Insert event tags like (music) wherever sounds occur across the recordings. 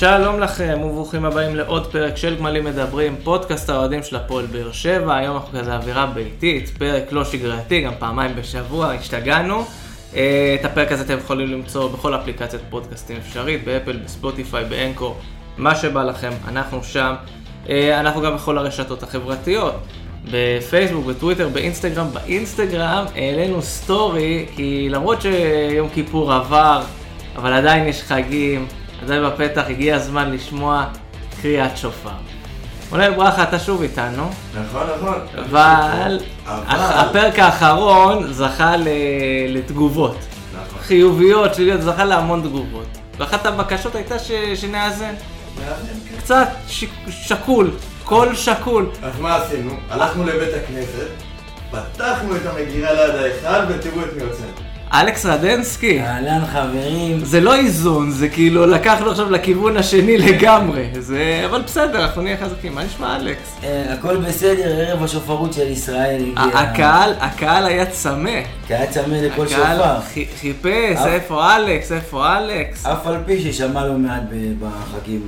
שלום לכם וברוכים הבאים לעוד פרק של גמלים מדברים, פודקאסט האוהדים של הפועל באר שבע, היום אנחנו כזה אווירה ביתית, פרק לא שגרתי, גם פעמיים בשבוע, השתגענו. אה, את הפרק הזה אתם יכולים למצוא בכל אפליקציית פודקאסטים אפשרית, באפל, בספוטיפיי, באנקור, מה שבא לכם, אנחנו שם. אה, אנחנו גם בכל הרשתות החברתיות, בפייסבוק, בטוויטר, באינסטגרם. באינסטגרם העלינו סטורי, כי למרות שיום כיפור עבר, אבל עדיין יש חגים, עדיין בפתח, הגיע הזמן לשמוע קריאת שופר. רונן ברכה, אתה שוב איתנו, נכון, נכון. אבל הפרק האחרון זכה ל- לתגובות. נכון. חיוביות, שליליות, זכה להמון תגובות. ואחת הבקשות הייתה ש... שנאזן. קצת ש... שקול, קול שקול. אז מה עשינו? הלכנו לבית הכנסת, פתחנו את המגירה ליד ההיכל ותראו את מי יוצא. אלכס רדנסקי, אהלן חברים, זה לא איזון, זה כאילו לקחנו עכשיו לכיוון השני לגמרי. זה... אבל בסדר, אנחנו נהיה חזקים. מה נשמע אלכס? אה, הכל בסדר, ערב השופרות של ישראל הגיע. הקהל, הקהל היה צמא. קהל צמא לכל הקהל שופר. חי- חיפש, איפה אלכס, איפה אלכס. אף על פי ששמע לא מעט בחגים.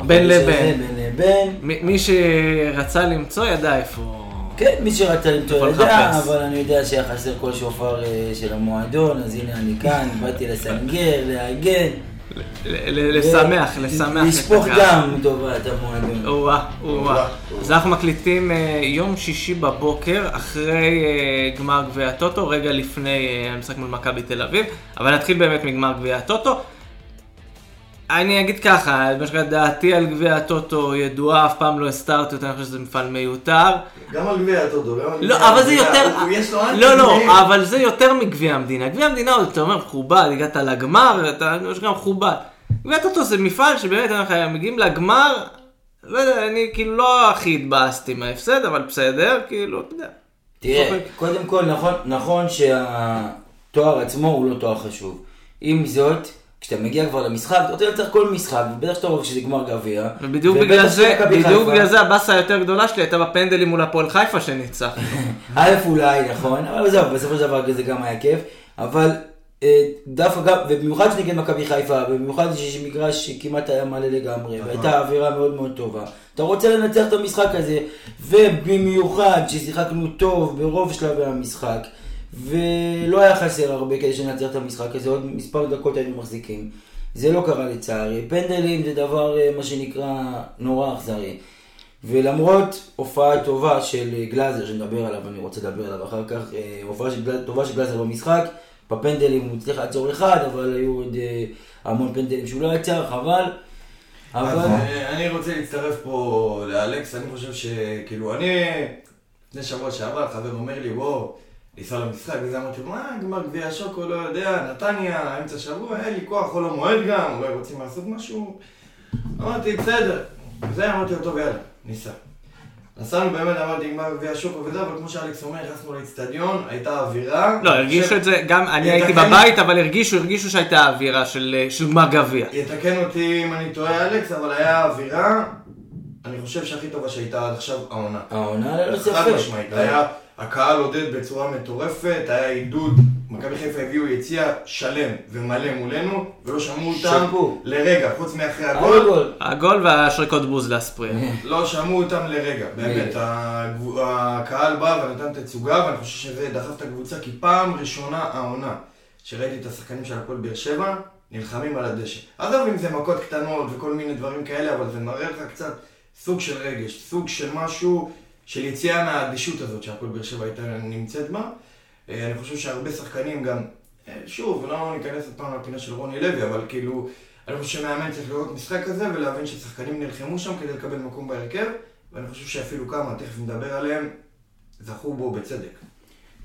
אה, בין לבין. בין לבין. מי שרצה למצוא ידע איפה. כן, מי שרצה למצוא ידע. אבל אני יודע שהיה חסר כל שופר אה, של המועדון, אז הנה אני כאן, (laughs) באתי לסנגר, להגן. לשמח, לשמח לשפוך. דם לטובת המועדון. או-אה, או-אה. אז אנחנו מקליטים אה, יום שישי בבוקר, אחרי אה, גמר גביע הטוטו, רגע לפני המשחק מול מכבי תל אביב, אבל נתחיל באמת מגמר גביע הטוטו. אני אגיד ככה, מה שנקרא, דעתי על גביע הטוטו ידועה, אף פעם לא הסתרתי אותה, אני חושב שזה מפעל מיותר. גם על גביע הטוטו, גם על גביע לא, אבל זה. יותר... יש לו אנטי לא, לא. אבל זה יותר מגביע המדינה. גביע המדינה, עוד אתה אומר, מכובד, הגעת לגמר, אתה יש גם מכובד. גביע הטוטו זה מפעל שבאמת, אני אומר לך, מגיעים לגמר, לא יודע, אני כאילו לא הכי התבאסתי מההפסד, אבל בסדר, כאילו, אתה יודע. תראה. קודם כל נכון, נכון שהתואר עצמו הוא לא תואר חשוב. עם זאת, כשאתה מגיע כבר למשחק, אתה רוצה לנצח כל משחק, ובטח שאתה רואה שזה גמר גביע. ובדיוק בגלל זה, בדיוק בגלל זה הבאסה היותר גדולה שלי הייתה בפנדלים מול הפועל חיפה שניצח. (laughs) א' אולי, נכון, אבל עזוב, בסופו של דבר זה גם היה כיף, אבל אה, דווקא גם, ובמיוחד שנגד מכבי חיפה, ובמיוחד שיש מגרש שכמעט היה מלא לגמרי, והייתה אווירה מאוד מאוד טובה. אתה רוצה לנצח את המשחק הזה, ובמיוחד ששיחקנו טוב ברוב שלבי המשחק, ולא היה חסר הרבה כדי שננצח את המשחק הזה, עוד מספר דקות היינו מחזיקים. זה לא קרה לצערי. פנדלים זה דבר, אה, מה שנקרא, נורא אכזרי. ולמרות הופעה טובה של אה, גלאזר, שנדבר עליו, אני רוצה לדבר עליו אחר כך, אה, הופעה של טובה של גלאזר במשחק, בפנדלים הוא הצליח לעצור אחד, אבל היו עוד המון פנדלים שהוא לא עצר, חבל. אבל... אני רוצה להצטרף פה לאלכס, אני חושב שכאילו, אני לפני שבוע שעבר, חבר אומר לי, וואו, ניסע למשחק, וזה אמרתי מה, גמר גביע שוקו, לא יודע, נתניה, אמצע שבוע, אין לי כוח, חול המועד גם, אולי רוצים לעשות משהו. אמרתי, בסדר. וזה אמרתי לו, טוב, יאללה, ניסע. נסענו באמת, אמרתי, גמר גביע שוקו וזה, אבל כמו שאלכס אומר, נכנסנו לאצטדיון, הייתה אווירה. לא, הרגישו את זה, גם אני הייתי יתקן- בבית, אבל הרגישו, הרגישו שהייתה אווירה של של גמר גביע. יתקן אותי אם אני טועה אלכס, אבל היה אווירה, אני חושב שהכי טובה שהייתה עד עכשיו העונה. העונה ללא ספק. חד משמעית, היה, הקהל עודד בצורה מטורפת, היה עידוד, מכבי חיפה הביאו יציע שלם ומלא מולנו, ולא שמעו אותם. לרגע, חוץ מאחרי הגול, גול. הגול והשריקות בוז לאספריה. לא שמעו אותם לרגע, באמת, הגב- הקהל בא ונתן תצוגה, ואני חושב שזה דחף את הקבוצה, כי פעם ראשונה העונה שראיתי את השחקנים של הפועל באר שבע, נלחמים על הדשא. עזוב אם זה מכות קטנות וכל מיני דברים כאלה, אבל זה מראה לך קצת סוג של רגש, סוג של משהו, של יציאה מהאדישות הזאת שהפועל באר שבע הייתה נמצאת בה. אה, אני חושב שהרבה שחקנים גם, אה, שוב, לא ניכנס עוד פעם לפינה של רוני לוי, אבל כאילו, אני חושב שמאמן צריך לראות משחק כזה ולהבין ששחקנים נלחמו שם כדי לקבל מקום בהרכב, ואני חושב שאפילו כמה, תכף נדבר עליהם, זכו בו בצדק.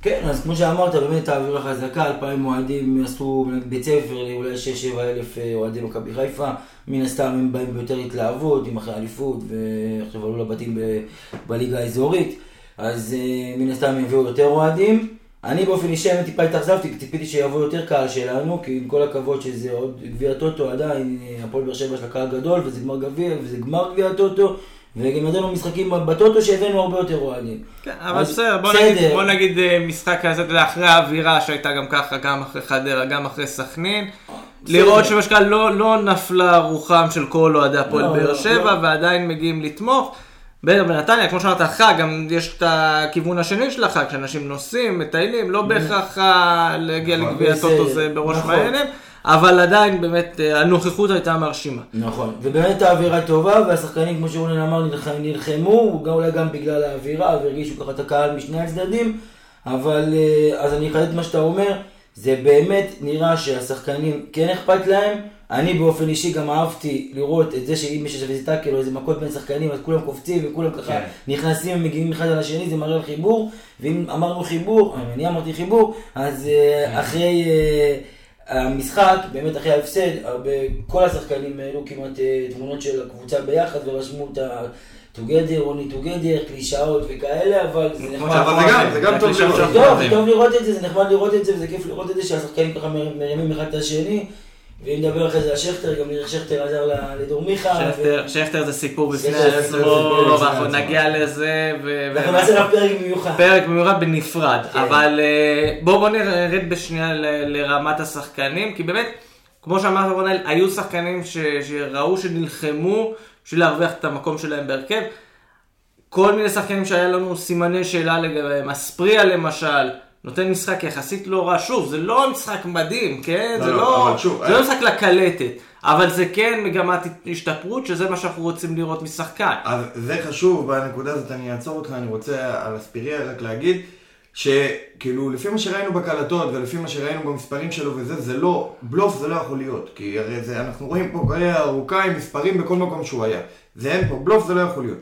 כן, אז כמו שאמרת, באמת האווירה חזקה, אלפיים אוהדים עשו בית ספר לאולי 6-7 אלף אה, אוהדי מכבי חיפה, מן הסתם הם באים ביותר התלהבות, עם אחרי אליפות, ועכשיו עלו לבתים ב- בליגה האזורית, אז אה, מן הסתם הם הביאו יותר אוהדים. אני באופן אישי אני טיפה התאכזבתי, ציפיתי שיבוא יותר קהל שלנו, כי עם כל הכבוד שזה עוד גביע טוטו, עדיין אה, הפועל באר שבע יש לה קהל גדול, וזה גמר גביע, וזה גמר גביע טוטו, וגם ידענו משחקים בטוטו שהבאנו הרבה יותר אוהדים. כן, אבל בסדר, בוא בסדר. נגיד, בוא נגיד אה, משחק כזה, אתה יודע, אחרי האווירה שהייתה גם ככה, גם אחרי חדרה, גם אחרי סכנין. לראות שמשקל לא, לא נפלה רוחם של כל אוהדי הפועל לא, באר לא, שבע, לא. ועדיין מגיעים לתמוך. בטח בנתניה, כמו שאמרת, החג, גם יש את הכיוון השני של החג, שאנשים נוסעים, מטיילים, לא בהכרח להגיע נכון, לגביע הטוטו זה בראש נכון. אבל עדיין באמת אה, הנוכחות הייתה מרשימה. נכון, ובאמת האווירה טובה, והשחקנים, כמו שרונן אמר, נלח- נלחמו, אולי גם בגלל האווירה, והרגישו ככה את הקהל משני הצדדים, אבל אה, אז אני אחדד את מה שאתה אומר, זה באמת נראה שהשחקנים כן אכפת להם. אני באופן אישי גם אהבתי לראות את זה שאם יש איזה טאקל או איזה מכות בין שחקנים, אז כולם קופצים וכולם ככה כן. נכנסים ומגיעים אחד על השני, זה מראה על חיבור, ואם אמרנו חיבור, אני אמרתי חיבור, אז אה, אחרי... המשחק, באמת אחרי ההפסד, הרבה, כל השחקנים העלו כמעט אה, תמונות של הקבוצה ביחד ורשמו את ה-together, רוני together, קלישאות וכאלה, אבל זה נחמד. אבל זה גם- זה גם טוב לראות. זה שאנחנו טוב. זה טוב לראות את זה, זה נחמד לראות את זה, וזה כיף לראות את זה שהשחקנים ככה מר- מרימים אחד את השני. ואם נדבר אחרי זה על שכטר, גם נראה שכטר עזר לדור מיכה. שכטר- זה סיפור בפני עצמו, בפני ואנחנו. נגיע לזה. אנחנו נעשה לך פרק מיוחד. פרק במיוחד בנפרד, כן. אבל אה, בואו בוא נרד בשנייה לרמת השחקנים, כי באמת, כמו שאמרת רונל, היו שחקנים שראו שנלחמו בשביל להרוויח את המקום שלהם בהרכב. כל מיני שחקנים שהיה לנו סימני שאלה לגביהם, אספריה למשל, נותן משחק יחסית לא רע, שוב, זה לא משחק מדהים, כן? לא, זה לא, לא, אבל שוב, זה לא אה, משחק לקלטת, אבל זה כן מגמת השתפרות, שזה מה שאנחנו רוצים לראות משחקן. אז זה חשוב, בנקודה הזאת אני אעצור אותך, אני רוצה על אספיריה רק להגיד, שכאילו לפי מה שראינו בקלטות ולפי מה שראינו במספרים שלו וזה, זה לא, בלוף זה לא יכול להיות, כי הרי זה, אנחנו רואים פה קריירה ארוכה עם מספרים בכל מקום שהוא היה, זה אין פה, בלוף זה לא יכול להיות.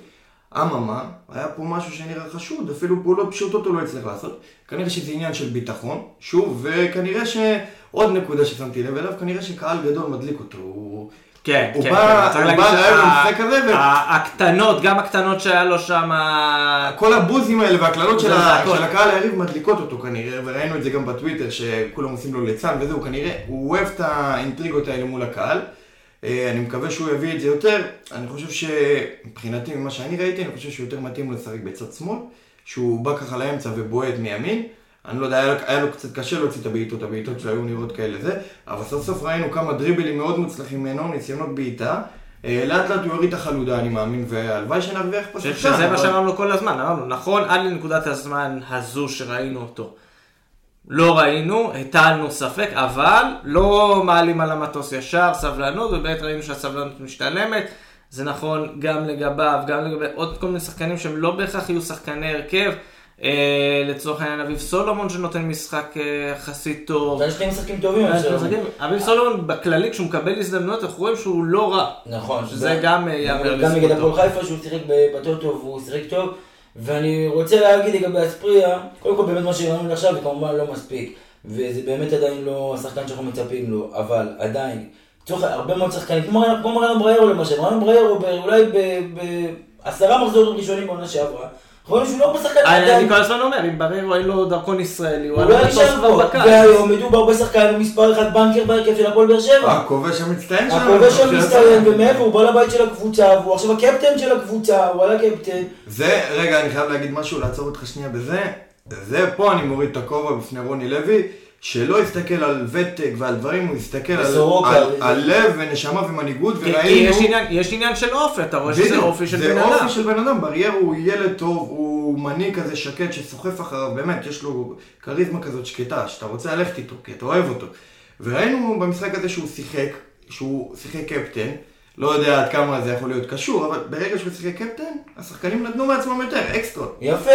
אממה, היה פה משהו שנראה חשוד, אפילו פעולות פשוטות הוא לא הצליח לעשות. כנראה שזה עניין של ביטחון, שוב, וכנראה שעוד נקודה ששמתי לב אליו, כנראה שקהל גדול מדליק אותו. הוא... כן, הוא כן, בא- כן, הוא בא לערב שה- המשחק הזה ו- הקטנות, גם הקטנות שהיה לו שם, כל הבוזים האלה והקללות של, ה-. של הקהל היריב מדליקות אותו כנראה, וראינו את זה גם בטוויטר שכולם עושים לו ליצן וזהו, כנראה הוא אוהב את האינטריגות האלה מול הקהל. אה, אני מקווה שהוא יביא את זה יותר. אני חושב שמבחינתי, ממה שאני ראיתי, אני חושב שהוא יותר מתאים לשחק בצד שמאל, שהוא בא ככה לאמצע ובועט מימין. אני לא יודע, היה לו, היה לו קצת קשה להוציא את הבעיטות, הבעיטות שהיו נראות כאלה זה, אבל סוף סוף ראינו כמה דריבלים מאוד מוצלחים ממנו, ניסיונות בעיטה. אה, לאט לאט הוא יוריד את החלודה, אני מאמין, והלוואי שנרוויח פה שחקן, שזה מה שאמרנו כל הזמן, אמרנו, נכון, עד לנקודת הזמן הזו שראינו אותו. לא ראינו, הטלנו ספק, אבל לא מעלים על המטוס ישר, סבלנות, ובאמת ראינו שהסבלנות משתלמת. זה נכון גם לגביו, גם לגבי עוד כל מיני שחקנים שהם לא בהכרח יהיו שחקני הרכב. אה, לצורך העניין אביב סולומון שנותן משחק אה, יחסית טוב. יש שני משחקים טובים. אביב סולומון בכללי כשהוא מקבל הזדמנויות אנחנו רואים שהוא לא רע. נכון. שזה גם, אה, ייאמר גם נגד לזכותו. הפועל חיפה שהוא שיחק ב- בטוטו והוא שיחק טוב. ואני רוצה להגיד לגבי אספריה, קודם כל באמת מה שראינו עכשיו זה כמובן לא מספיק. וזה באמת עדיין לא השחקן שאנחנו מצפים לו, אבל עדיין, צורך הרבה מאוד שחקנים, כמו מרן- בריירו למשל, מרנו בריירו אולי בעשרה מחזורים ראשונים בעונה שעברה, רואים שהוא לא בשחקן אני אני. כל הזמן אומר, אם בררו אין לו דרכון ישראלי, הוא הוא על לא המטוס נשאר כבר בקיץ. והיום מדובר בשחקן מספר אחד בנקר בהרכב של הפועל באר שבע. הכובש המצטיין שלנו. הכובש הצד. ומאיפה הוא בא לבית של הקבוצה והוא עכשיו הקפטן של הקבוצה, הוא על הקפטן. זה, רגע, אני חייב להגיד משהו, לעצור אותך שנייה בזה. זה, פה אני מוריד את הכובע בפני רוני לוי, שלא יסתכל על ותק ועל דברים, הוא יסתכל על, על, על לב ונשמה ומנהיגות, וראינו... יש עניין- יש עניין של אופי, אתה רואה שזה אופי של זה בן אדם. אופי של בן אדם, ברייר הוא ילד טוב, הוא מנהיג כזה שקט שסוחף אחריו, באמת, יש לו כריזמה כזאת שקטה, שאתה רוצה ללכת איתו, כי אתה אוהב אותו. וראינו במשחק הזה שהוא שיחק, שהוא שיחק קפטן, לא יודע עד כמה זה יכול להיות קשור, אבל ברגע שהוא שיחק קפטן, השחקנים נתנו מעצמם יותר, אקסטרות. יפה,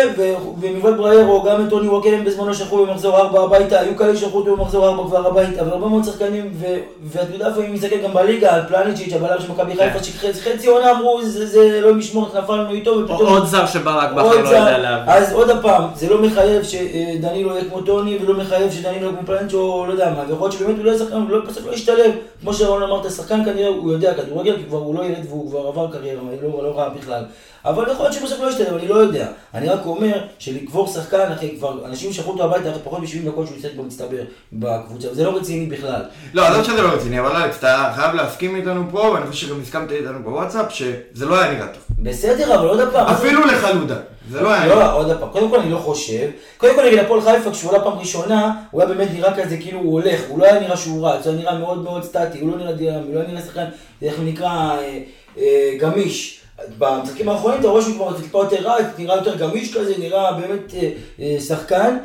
ומלבד בריירו, גם את טוני ווקלם בזמנו שלחו במחזור 4 הביתה, היו כאלה ששלחו אותו במחזור 4 כבר הביתה, אבל הרבה מאוד שחקנים, ו- ואתה יודע איפה אם נסתכל גם בליגה, על פלניצ'יץ', הבלם של מכבי חיפה, שחצי עונה אמרו, זה זה לא משמורת, נפלנו איתו, או- ופתאום... עוד זר שברק בכר לא. יודע להביא. אז עוד פעם, זה לא מחייב שדנילו יהיה כמו טוני, ולא מחייב שדנילו יהיה כמו פלנצ'ו, או לא יודע מה, ויכול להיות שבאמת הוא לא הוא לא- לא ישתלב. כמו שרון אמרת, שחקן כנראה הוא יודע כדורגל, כי כבר הוא לא ילד והוא כבר עבר קריירה, לא לא רע בכלל. אבל יכול להיות שבסוף לא ישתלב, אני לא יודע. אני רק אומר שלקבור שחקן, אחרי כבר, אנשים שלחו אותו הביתה אחרי פחות מ-70 דקות שהוא ישחק במצטבר בקבוצה, וזה לא רציני בכלל. לא, עזוב שזה לא רציני, אבל אלכס, אתה חייב להסכים איתנו פה, ואני חושב שגם הסכמת איתנו בוואטסאפ, שזה לא היה נראה טוב. בסדר, אבל עוד פעם, אפילו לחלודה. זה לא היה. לא, עוד פעם, קודם כל אני לא חושב. קודם כל נגד הפועל חיפה, כשהוא עלה פעם ראשונה, הוא היה באמת נראה כזה כאילו הוא הולך, הוא לא היה נראה שהוא רץ, הוא היה נראה מאוד מאוד סטטי, הוא לא נראה דינמי, הוא לא נראה שחקן, איך הוא נקרא, אה, אה, גמיש. במשחקים האחרונים אתה רואה שהוא כבר טיפה יותר רץ, נראה יותר גמיש כזה, נראה באמת אה, שחקן,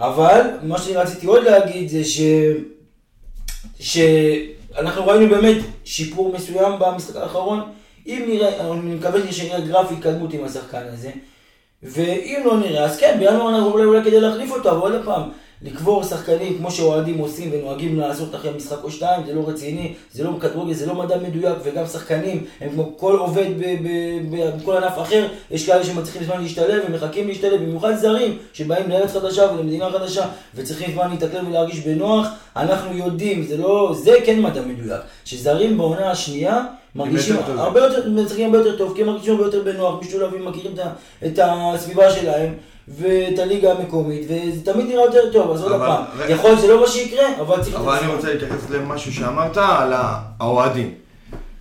אבל מה שאני רציתי עוד להגיד זה ש... שאנחנו ראינו באמת שיפור מסוים במשחק האחרון. אם נראה, אני מקווה שנראה גרף התקדמות עם השחקן הזה. ואם לא נראה, אז כן, בינואר אנחנו אולי, כדי להחליף אותו, אבל עוד פעם, לקבור שחקנים כמו שאוהדים עושים ונוהגים לעשות אחרי משחק או שתיים, זה לא רציני, זה לא כדורגל, זה לא מדע מדויק, וגם שחקנים, הם כמו כל עובד בכל ענף אחר, יש כאלה שמצליחים זמן להשתלב ומחכים להשתלב, במיוחד זרים שבאים לארץ חדשה ולמדינה חדשה וצריכים זמן להתאקלם ולהרגיש בנוח, אנחנו יודעים, זה לא, זה כן מדע מדויק, שזרים בעונה השנייה מרגישים הרבה יותר, משחקים הרבה יותר טוב, כי הם מרגישים הרבה יותר בנוח, משולבים, מכירים את הסביבה שלהם. ואת הליגה המקומית, וזה תמיד נראה יותר טוב, אז עוד פעם, יכול להיות שזה לא מה שיקרה, אבל צריך... אבל אני רוצה להתייחס למשהו שאמרת על האוהדים.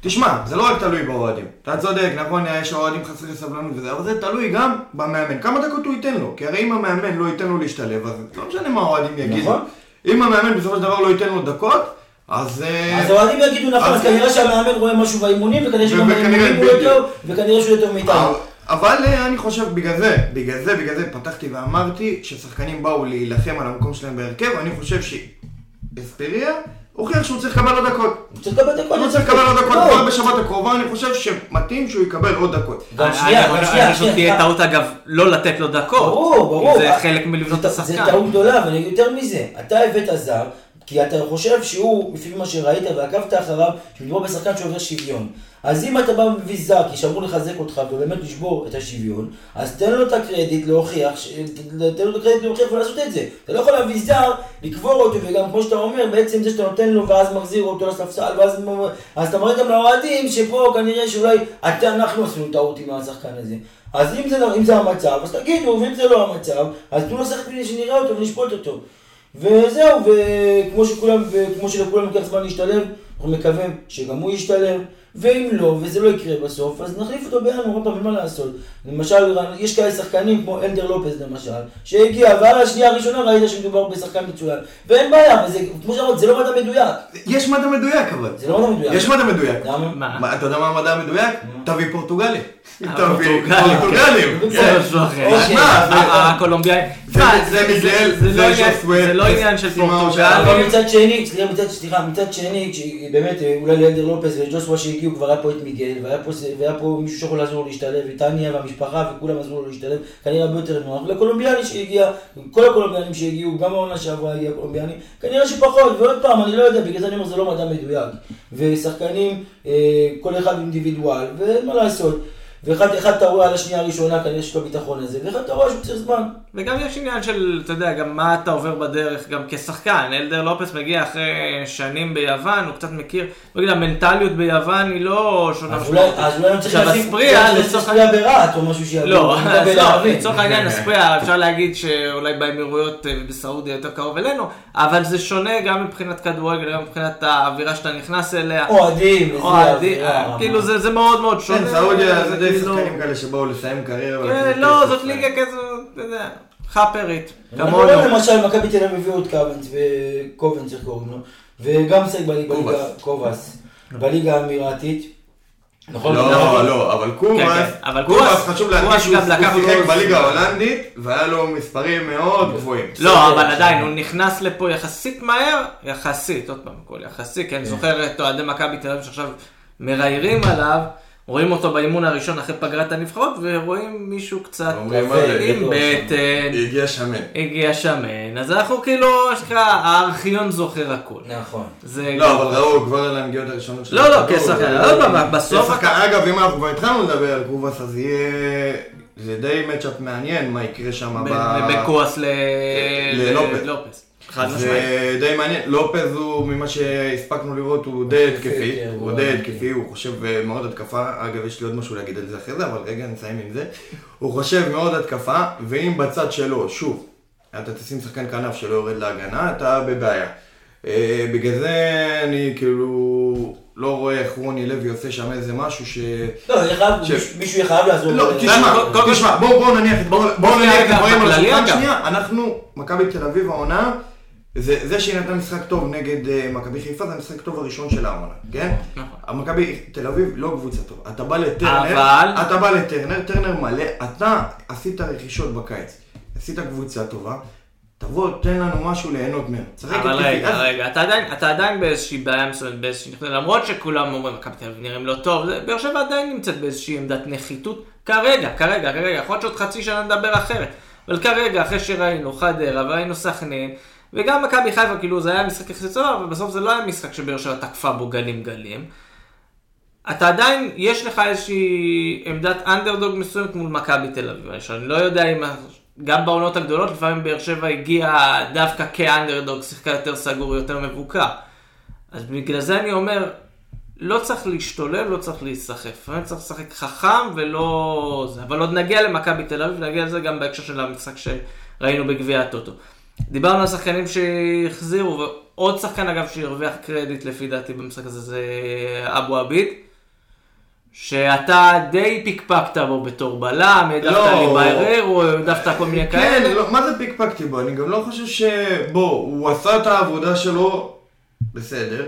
תשמע, זה לא רק תלוי באוהדים. אתה צודק, נכון, יש אוהדים חסרי סבלנות וזה, אבל זה תלוי גם במאמן. כמה דקות הוא ייתן לו? כי הרי אם המאמן לא ייתן לו להשתלב, אז לא משנה מה האוהדים יגידו. נכון. אם המאמן בסופו של דבר לא ייתן לו דקות, אז... אה, אז האוהדים יגידו נכון, אז כנראה שהמאמן רואה משהו באימונים, וכנראה שגם באימונים הוא יותר טוב, וכנראה שהוא יותר מאיתנו. אבל אה, אני חושב בגלל זה, בגלל זה, בגלל זה פתחתי ואמרתי ששחקנים באו להילחם על המקום שלהם בהרכב, אני חושב שאספריה הוכיח שהוא צריך לקבל עוד דקות. הוא צריך לקבל דקות. הוא צריך לקבל עוד דקות כבר בשבת הקרובה, אני חושב שמתאים שהוא יקבל עוד דקות. גם שנייה, גם שנייה. אני חושב שתהיה טעות אגב לא לתת לו דקות. ברור, ברור. זה חלק מלבנות את השחקן. זה טעות גדולה, אבל יותר מזה, אתה הבאת זר. כי אתה חושב שהוא, לפי מה שראית ועקבת אחריו, שמדובר בשחקן שעובר שוויון. אז אם אתה בא מביא זר, שאמור לחזק אותך ובאמת לשבור את השוויון, אז תן לו את הקרדיט להוכיח, תן לו את הקרדיט להוכיח ולעשות את זה. אתה לא יכול להביא זר, לקבור אותו, וגם כמו שאתה אומר, בעצם זה שאתה נותן לו ואז מחזיר אותו לספסל, ואז אז אתה מראה גם לאוהדים שפה כנראה שאולי אתה, אנחנו עשינו טעות עם השחקן הזה. אז אם זה, לא, אם זה המצב, אז תגידו, ואם זה לא המצב, אז תנו לו לשחק שנראה אותו ונשפוט אותו. וזהו, וכמו שכולם, וכמו שלכולם לוקח זמן להשתלב, אנחנו מקווים שגם הוא ישתלב. ואם לא, וזה לא יקרה בסוף, אז נחליף אותו בינואר, עוד פעם, אין מה לעשות. למשל, יש כאלה שחקנים כמו אלדר לופז למשל, שהגיע, ועל השנייה הראשונה ראית שמדובר בשחקן מצוין. ואין בעיה, וזה, כמו שאמרת, זה לא מדע מדויק. יש מדע מדויק אבל. זה לא מדע מדויק. יש מדע מדויק. למה? אתה יודע מה המדע המדויק? תביא פורטוגלי. פורטוגלים. זה משהו אחר. הקולומביאי. זה לא עניין של פורטוגל. אבל מצד שני, סליחה, מצד שני, באמת, אולי לאלדר לופז וג'וסווה שהגיעו, כבר היה פה את מיגל, והיה פה מישהו שיכול לעזור להשתלב, וטניה והמשפחה, וכולם עזרו לו להשתלב, כנראה הרבה יותר נוח. לקולומביאני שהגיע, כל הקולומביאנים שהגיעו, גם העונה שעברה הגיע קולומביאני, כנראה שפחות, ועוד פעם, אני לא יודע, בגלל זה אני אומר, זה לא מדע מדויק. ושחקנים, כל אחד אינדיבידואל, ואין מה לעשות. ואחד אתה רואה על השנייה הראשונה, כנראה שיש לו ביטחון הזה, ואחד אתה רואה שהוא צריך זמן. וגם יש עניין של, אתה יודע, גם מה אתה עובר בדרך, גם כשחקן. אלדר לופס מגיע אחרי שנים ביוון, הוא קצת מכיר, בגלל המנטליות ביוון היא לא שונה משמעותית. אז אולי צריך לשים אספריה ברהט או משהו שיעבור. לא, לצורך העניין אספריה, אפשר להגיד שאולי באמירויות ובסעודיה יותר קרוב אלינו, אבל זה שונה גם מבחינת כדורגל, גם מבחינת האווירה שאתה נכנס אליה. אוהדים, אוהדים, כאילו זה מאוד מאוד שונה. כן, די שחקנים כאלה שבאו לסיים קריירה. כן, לא, זאת ליגה כזו, אתה יודע, חאפרית. כמונו. למשל, מכבי תל אביב הביאו את קוונס וקובנס, איך קוראים לו, וגם משחק בליגה, קובס, בליגה האמירתית. נכון? לא, נכון. לא, אבל קובאס, כן, כן. קובאס חשוב להדגיש שהוא שיחק בליגה ההולנדית והיה לו מספרים מאוד גבוהים. לא, אבל עדיין, הוא נכנס לפה יחסית מהר, יחסית, עוד פעם, הכל יחסי, כי אני זוכר את אוהדי מכבי תל אביב שעכשיו מראיירים עליו. רואים אותו באימון הראשון אחרי פגרת הנבחרות, ורואים מישהו קצת עם בטן. הגיע שמן. הגיע שמן, אז אנחנו כאילו, מה שנקרא, הארכיון זוכר הכול. נכון. לא, אבל ראו כבר על הנגיעות הראשונות שלו. לא, לא, כשחקן, עוד פעם, בסוף... אגב, אם אנחנו כבר התחלנו לדבר על קובאס, אז יהיה... זה די מצ'אפ מעניין מה יקרה שם ב... בקוואס ללופס. זה די מעניין, לופז הוא, ממה שהספקנו לראות, הוא די התקפי, כן, הוא די התקפי, הוא חושב אה, מאוד התקפה, אגב יש לי עוד משהו להגיד על זה אחרי זה, אבל רגע נסיים עם זה, הוא חושב מאוד התקפה, ואם בצד שלו, שוב, אתה תשים שחקן כנף שלא יורד להגנה, אתה בבעיה. אה, בגלל זה אני כאילו, לא רואה איך רוני לוי עושה שם איזה משהו ש... לא, מישהו- יהיה חייב לעזור. לא, לו. תשמע, קודם כל- תשמע, בואו נניח את בואו בואו נניח נניח את הדברים על השולחן. שנייה, אנחנו, מכבי תל אביב העונה, זה זה שהיא נתנה משחק טוב נגד אה, מכבי חיפה, זה המשחק טוב הראשון של העונה, כן? נכון. מכבי תל אביב לא קבוצה טובה, אתה בא לטרנר, אבל- אתה בא לטרנר, טרנר מלא, אתה עשית רכישות בקיץ, עשית קבוצה טובה, תבוא, תן לנו משהו ליהנות ממנו. אבל. רגע, אז- רגע, אתה עדיין, אתה עדיין באיזושהי בעיה מסוימת, באיזושהי נכות, למרות שכולם אומרים, מכבי תל אביב נראים לא טוב, באר שבע עדיין נמצאת באיזושהי עמדת נחיתות, כרגע, כרגע, כרגע, יכול להיות שעוד חצי שנה נדבר אחרת, אבל כרגע, אחרי שראינו חדרה וראינו סכנין, וגם מכבי חיפה, כאילו זה היה משחק יחסית סבבה, אבל בסוף זה לא היה משחק שבאר שבע תקפה בו גלים גלים. אתה עדיין, יש לך איזושהי עמדת אנדרדוג מסוימת מול מכבי תל אביב. אני לא יודע אם, גם בעונות הגדולות, לפעמים באר שבע הגיעה דווקא כאנדרדוג, שיחקה יותר סגור, יותר מבוקר. אז בגלל זה אני אומר, לא צריך להשתולל, לא צריך להיסחף. לפעמים צריך לשחק חכם ולא... זה. אבל עוד נגיע למכבי תל אביב, נגיע לזה גם בהקשר של המשחק שראינו בגביע הטוטו. דיברנו על שחקנים שהחזירו, ועוד שחקן אגב שהרוויח קרדיט לפי דעתי במשחק הזה זה אבו עביד. שאתה די פיקפקת בו בתור בלם, העדפת לא. לי בעררו, העדפת כל מיני כן, כאלה. לא, מה זה פיקפקתי בו? אני גם לא חושב ש... בוא, הוא עשה את העבודה שלו בסדר,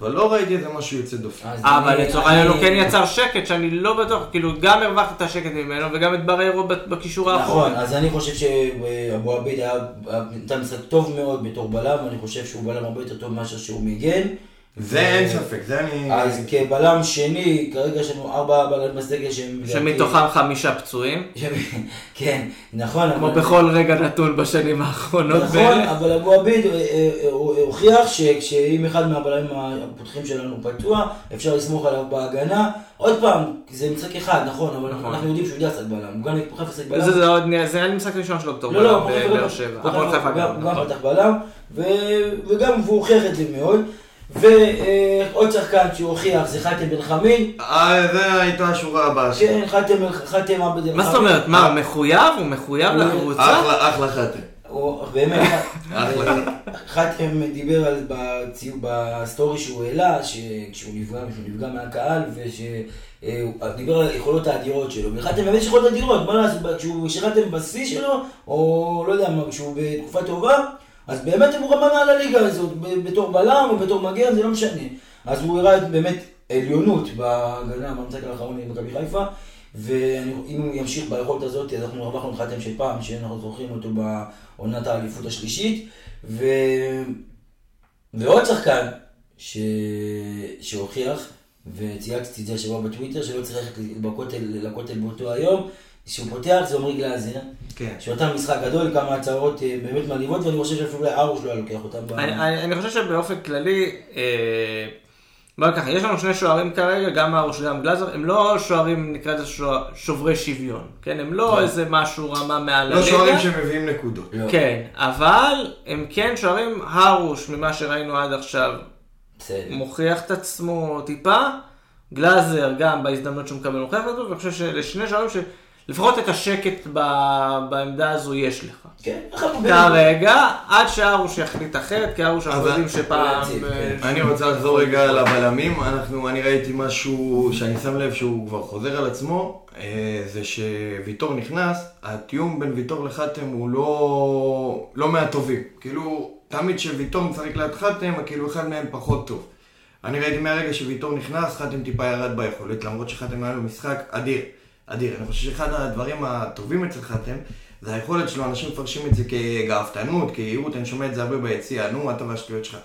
אבל לא ראיתי איזה משהו יוצא דופן. אז אבל אני- לצורך העניין הוא אני- כן יצר שקט שאני לא בטוח, כאילו גם הרווחת את השקט ממנו וגם את בריירו בקישור האחורי. נכון, אז אני חושב שאבו עביד היה נתן משחק טוב מאוד בתור בלם, ואני חושב שהוא בלם הרבה יותר טוב מאשר שהוא מגן. זה אין ספק, זה אני... אז כבלם שני, כרגע יש לנו ארבע בלמים בסגל שהם... שמתוכם חמישה פצועים, (laughs) כן, נכון. כמו בכל רגע נתון בשנים האחרונות. נכון. אבל אבו עביד אה, אה, הוא הוכיח שכשאם אחד מהבלמים הפותחים שלנו פתוח, אפשר לסמוך עליו בהגנה. עוד פעם, זה משחק אחד, נכון, אבל נכון. אנחנו יודעים שהוא יודע לשחק בלם. הוא גם פתח לשחק בלם. זה זה עוד נהיה, זה היה לי משחק ראשון שלו בתור לא, לא, בלם בבאר שבע. חיפה גם, נכון. פתח בלם, ו- וגם, והוא הוכיח את זה מאוד. ועוד שחקן שהוכיח זה חתם בן חמיד. אה, זה הייתה השורה הבאה שלי. כן, חתם עבד אל מה זאת. אומרת? מה, הוא מחויב? הוא מחויב לקבוצה? אחלה, אחלה חתם. באמת. (laughs) חתם דיבר על בסטורי שהוא העלה, שכשהוא נפגע, שהוא נפגע מהקהל, ושהוא דיבר על היכולות האדירות שלו, וחתם באמת יש יכולות אדירות, מה לעשות, כשהוא- כשחתם בשיא שלו, או לא יודע מה, כשהוא בתקופה טובה, אז באמת הוא רמה מעל הליגה הזאת, בתור בלם או בתור מגן, זה לא משנה. אז הוא הראה באמת עליונות בהגנה במשחק האחרון עם מכבי חיפה, ואם הוא ימשיך ביכולת הזאת, אז אנחנו הרווחנו את חתם של פעם, שאנחנו זוכרים אותו בעונת האליפות השלישית, ו... ועוד שחקן ש... שהוכיח, וצייצתי את זה השבוע בטוויטר, שלא צריך ללכת לכותל באותו היום, שהוא פותח זה עמרי גלאזר, כן. שאותם משחק גדול, כמה הצהרות אה, באמת מדהימות, ואני חושב שאפילו ארוש לא היה לוקח אותם. ב- אני- אני אני חושב שבאופן כללי, אה, בוא ככה, יש לנו שני שוערים כרגע, גם ארוש וגם גלאזר, הם לא שוערים, נקרא לזה שוע- שוברי שוויון, כן? הם לא איזה משהו רמה מעל לא הליגה. שוערים שמביאים נקודות. לא. כן, אבל הם כן שוערים, הרוש, ממה שראינו עד עכשיו, בסדר. מוכיח את עצמו טיפה, גלאזר גם בהזדמנות שהוא מקבל מוכיח את עצמו, ואני חושב שלשני שוערים שלפחות את השקט ב- בעמדה הזו יש לך. כן, כרגע, עד שארוש יחליט אחרת, כי ארוש אנחנו יודעים שפעם... יציב, אה, כן. אני רוצה לחזור רגע לבלמים, אנחנו, אני ראיתי משהו שאני שם לב שהוא כבר חוזר על עצמו, אה, זה שוויטור נכנס, התיאום בין ויטור לחתם הוא לא, לא מהטובים. כאילו, תמיד כשוויטור משחק ליד חתם, כאילו אחד מהם פחות טוב. אני ראיתי מהרגע שוויטור נכנס, חתם טיפה ירד ביכולת, למרות שחתם היה לו משחק אדיר. אדיר. אני חושב שאחד הדברים הטובים אצל חתם, זה היכולת שלו, אנשים מפרשים את זה כגאוותנות, כיהירות, אני שומע את זה הרבה ביציע, נו, אתה והשטויות שלך.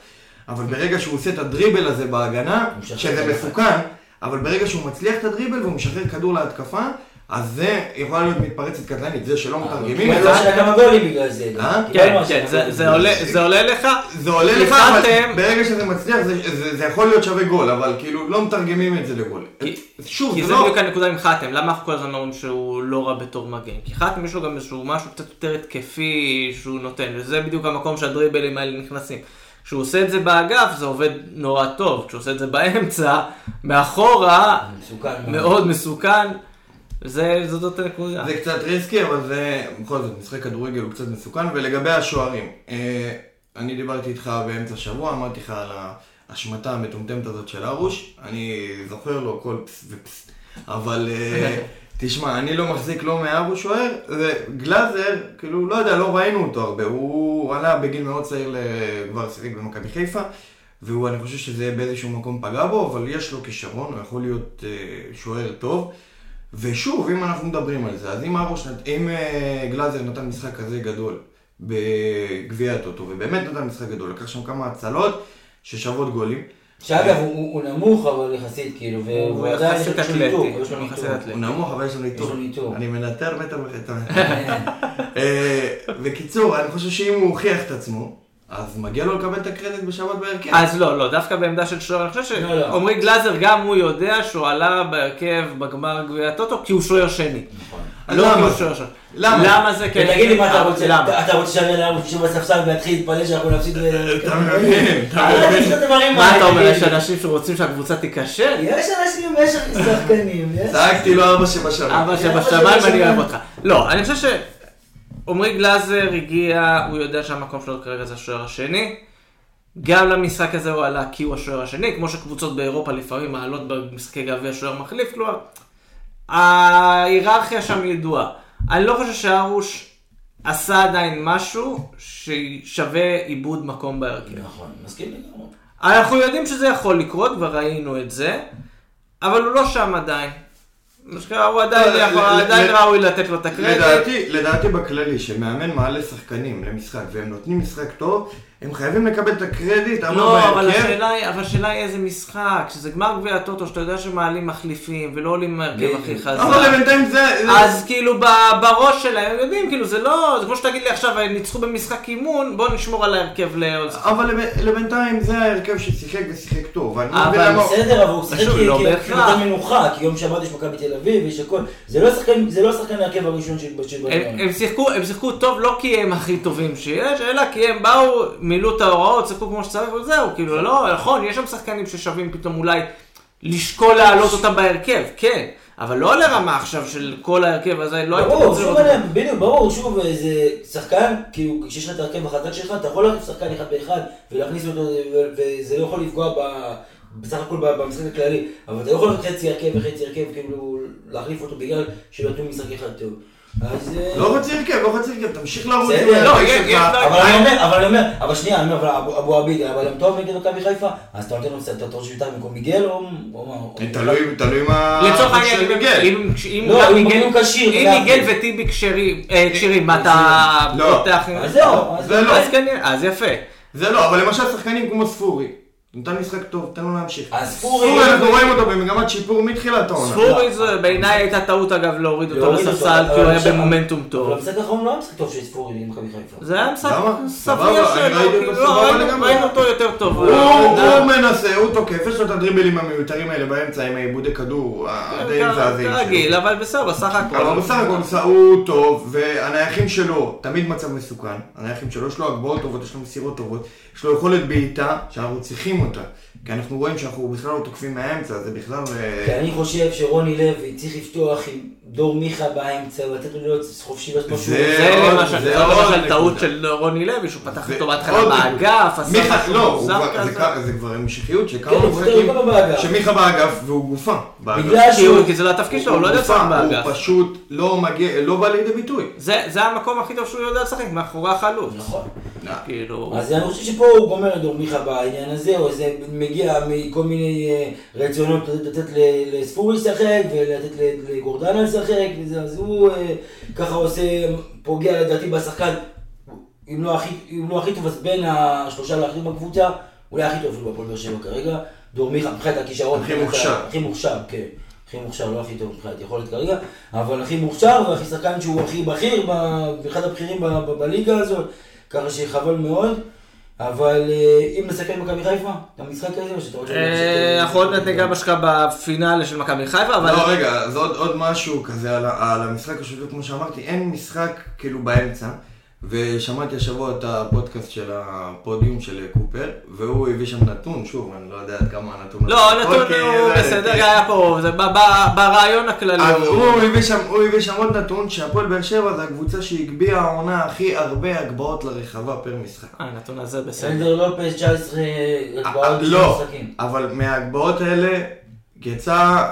אבל ברגע שהוא עושה את הדריבל הזה בהגנה, שזה. מסוכן, אבל ברגע שהוא מצליח את הדריבל והוא משחרר כדור להתקפה, אז זה יכולה להיות מתפרצת קטלנית, זה שלא מתרגמים את קיבלנו זה. השנה כמה גולים בגלל זה. אה? קיבלנו כן, השנה כן, זה- זה עולה- זה לך. זה עולה כי לך, אבל ברגע שזה מצליח, זה- זה זה יכול להיות שווה גול, אבל כאילו לא מתרגמים את זה לגול. כי- שוב, כי זה זה לא... בדיוק הנקודה עם חתם, למה אנחנו כל הזמן אומרים שהוא לא רע בתור מגן? כי חתם יש לו גם איזשהו משהו קצת יותר התקפי שהוא נותן, וזה בדיוק המקום שהדריבלים האלה נכנסים. כשהוא עושה את זה באגף זה עובד נורא טוב, כשהוא עושה את זה באמצע, מאחורה, מאוד מסוכן, זה, זאת הנקודה. זה קצת ריסקי, אבל זה בכל זאת, משחק כדורגל הוא קצת מסוכן. ולגבי השוערים, אה, אני דיברתי איתך באמצע השבוע, אמרתי לך על, ההשמטה המטומטמת הזאת של ארוש, אני זוכר לו כל פס ופס. אבל אה, (laughs) תשמע, אני לא מחזיק לא מארוש שוער, וגלאזר, כאילו, לא יודע, לא ראינו אותו הרבה. הוא עלה בגיל מאוד צעיר כבר לשחק במכבי חיפה, והוא, אני חושב שזה באיזשהו מקום פגע בו, אבל יש לו כישרון, הוא יכול להיות אה, שוער טוב. ושוב, אם אנחנו מדברים על זה, אז אם ארוש, נת- אם אה, גלאזר נתן משחק כזה גדול בגביע הטוטו, ובאמת נתן משחק גדול, לקח שם כמה הצלות ששוות גולים, שאגב, הוא- הוא הוא נמוך, אבל יחסית, כאילו, והוא הוא עדיין יש יחסית לו ניטור, לו הוא נמוך, אבל יש לו ניטור. ניטור. אני מנטר מטר וחצי. אה, בקיצור, אני חושב שאם הוא הוכיח את עצמו, אז מגיע לו לקבל את הקרדיט בשבת בהרכב. אז לא, לא, דווקא בעמדה של שוער, אני חושב לא, לא. שעמרי גלאזר גם הוא יודע שהוא עלה בהרכב בגמר גביע הטוטו כי הוא שוער שני. נכון. לא כי למה? הוא שוער שני. למה? למה זה כן? ותגיד לי מה אתה רוצה, למה? אתה- רוצה שאני אעלה שישב בספסל ויתחיל להתפלל שאנחנו נפסיד. אתה מבין, אה, הדברים מה אתה אומר, תגיד יש. אנשים שרוצים שהקבוצה תיכשל? יש אנשים, יש שחקנים. צעקתי לו ארבע. אבא אבא שבשמיים אני שבשמיים. אוהב אותך. לא, אני חושב שעמרי גלאזר הגיע, הוא יודע שהמקום שלו כרגע זה השוער השני. גם למשחק הזה הוא עלה כי הוא השוער השני, כמו שקבוצות באירופה לפעמים מעלות במשחקי גביע שוער מחליף, כלומר, ההיררכיה שם ידועה. אני לא חושב שהרוש עשה עדיין משהו ששווה עיבוד מקום בהרכב. נכון, מסכים לגמרי. אנחנו יודעים שזה יכול לקרות, וראינו את זה, אבל הוא לא שם עדיין. הוא עדיין, לא, ראוי לתת לו את הקרדיט. לדעתי בכללי, שמאמן מעלה שחקנים למשחק והם נותנים משחק טוב, הם חייבים לקבל את הקרדיט, אמר לא, אבל בהרכב. השאלה היא, אבל השאלה היא איזה משחק, שזה גמר גביע הטוטו, שאתה יודע שמעלים מחליפים, ולא עולים מהרכב. הכי אבל חזק. בינתיים זה... זה- אז כאילו ב- בראש שלהם, הם יודעים, כאילו זה לא, זה כמו שתגיד לי עכשיו, הם ניצחו במשחק אימון, בוא נשמור על ההרכב לעוד... אבל לב- לבינתיים זה ההרכב ששיחק ושיחק טוב. לא אבל בסדר, אבל הוא שיחק כי- לא כי- הוא נתן מנוחה, כי יום שבת יש מכבי תל אביב, יש הכל. זה לא השחקן- זה לא ההרכב הראשון של הם שיחקו טוב לא כי הם הכי טובים שיש, אלא כי הם באו, מילאו את ההוראות, שיחקו כמו שצריך וזהו, כאילו לא, נכון, יש שם שחקנים ששווים פתאום אולי לשקול להעלות אותם בהרכב, כן, אבל לא לרמה עכשיו של כל ההרכב הזה, לא הייתי רוצה לראות. בדיוק, ברור, שוב, זה שחקן, כאילו, כשיש לך את ההרכב החזק שלך, אתה יכול להכניס שחקן אחד באחד ולהכניס אותו, וזה לא יכול לפגוע ב- בסך הכל במשחק הכללי, אבל אתה לא יכול חצי הרכב וחצי הרכב, כאילו, להחליף אותו בגלל שלא נתנו משחק אחד טוב. אז... אה, לא רוצה הרכב, לא רוצה הרכב, תמשיך לרוץ. בסדר, לא, יש-. יש- לא, אבל אני אומר, אבל אני אומר, אבל שנייה, אני אומר, אבל אבו- עביד, אבל הם טוב נגד מכבי חיפה, אז אתה נותן לו קצת, שהוא יפתח במקום מיגל או? או- תלוי, תלוי מה... לצורך העניין, אם- לא, אם מיגל- כשיר, אם מיגל יודע. וטיבי כשרים, אה, כשירים, מה אתה לא. פותח? אז זהו, אז זה לא. אז כנראה, אז יפה. זה לא, אבל למשל שחקנים כמו ספורי. נתן משחק טוב, תן לו להמשיך. אז ספורי- ספורי, אנחנו רואים אותו במגמת שיפור מתחילת העונה. ספורי זה בעיניי הייתה טעות אגב להוריד אותו לספסל, אבל כי הוא היה במומנטום אבל טוב. המשחק האחרון לא היה משחק טוב של ספורי נגד מכבי חיפה. זה היה משחק? סביר שלו, כאילו, סבבה ראינו- אותו יותר טוב. הוא הוא מנסה, הוא תוקף, יש לו את הדריבלים המיותרים האלה באמצע עם העיבודי כדור הדי מזעזעים שלו. כרגיל, אבל בסדר, בסך הכל. אבל בסך הכל הוא טוב, והנייחים שלו, תמיד מצב מסוכן. הנייחים שלו, יש לו הגבהות טובות, יש לו מסירות טובות, יש לו יכולת בעיטה, שאנחנו צריכים אותה. כי אנחנו רואים שאנחנו בכלל לא תוקפים מהאמצע, זה בכלל... אה, כי אני חושב שרוני לוי צריך לפתוח עם דור מיכה באמצע ולתת לו להיות חופשי לעשות משהו. זה- למשל, זה זה עוד למשל נקודה. טעות של רוני לוי, שהוא פתח זה איתו בהתחלה באגף, עשה מיכה, לא, זה כבר המשכיות של כן, משחקים, אותו. שמיכה באגף והוא גופה. בגלל שהוא... כי זה לא התפקיד שלו, הוא לא יודע לשחק באגף. הוא פשוט לא מגיע, לא בא לידי ביטוי. זה זה המקום הכי טוב שהוא יודע לשחק, מאחורי החלוץ. נכון. כאילו... אז אני חושב שפה הוא גומר את דור מיכה בעניין הזה, או זה מגיע מכל מיני אה, רצונות לתת לספורי לשחק ולתת לגורדנה לשחק, וזה, אז הוא אה, ככה עושה, פוגע לדעתי בשחקן, אם לא הכי, אם לא הכי טוב, אז בין השלושה לאחרים בקבוצה, אולי הכי טוב אפילו בהפועל באר שבע כרגע, דור מיכה, מבחינת הכישרון, הכי מוכשר. הכי מוכשר, כן. הכי מוכשר, לא הכי טוב מבחינת יכולת כרגע, אבל הכי מוכשר והכי שחקן שהוא הכי בכיר, אחד הבכירים בליגה הזאת, ככה שחבל מאוד. אבל אה, אם נסכם מכבי חיפה, את המשחק הזה, או שאתה רוצה... אה, אנחנו עוד מעט ניגע בשקע בפינאלה של מכבי חיפה, אבל... לא, רגע, אז עוד, עוד משהו כזה על, על המשחק כמו שאמרתי, אין משחק כאילו באמצע, ושמעתי השבוע את הפודקאסט של הפודיום של קופר, והוא הביא שם נתון, שוב, אני לא יודע עד כמה הנתון... לא, הנתון נכון, כי הוא זה- בסדר, היה פה, זה ב- ב- ברעיון הכללי. אז הוא- הוא הביא שם, הוא הביא שם עוד נתון, שהפועל באר שבע זה הקבוצה שהגביהה העונה הכי הרבה הגבהות לרחבה פר משחק. אה, הנתון הזה בסדר. סנדר לופס 19 הגבהות אה, בשני לא, משחקים. אבל מההגבהות האלה יצא,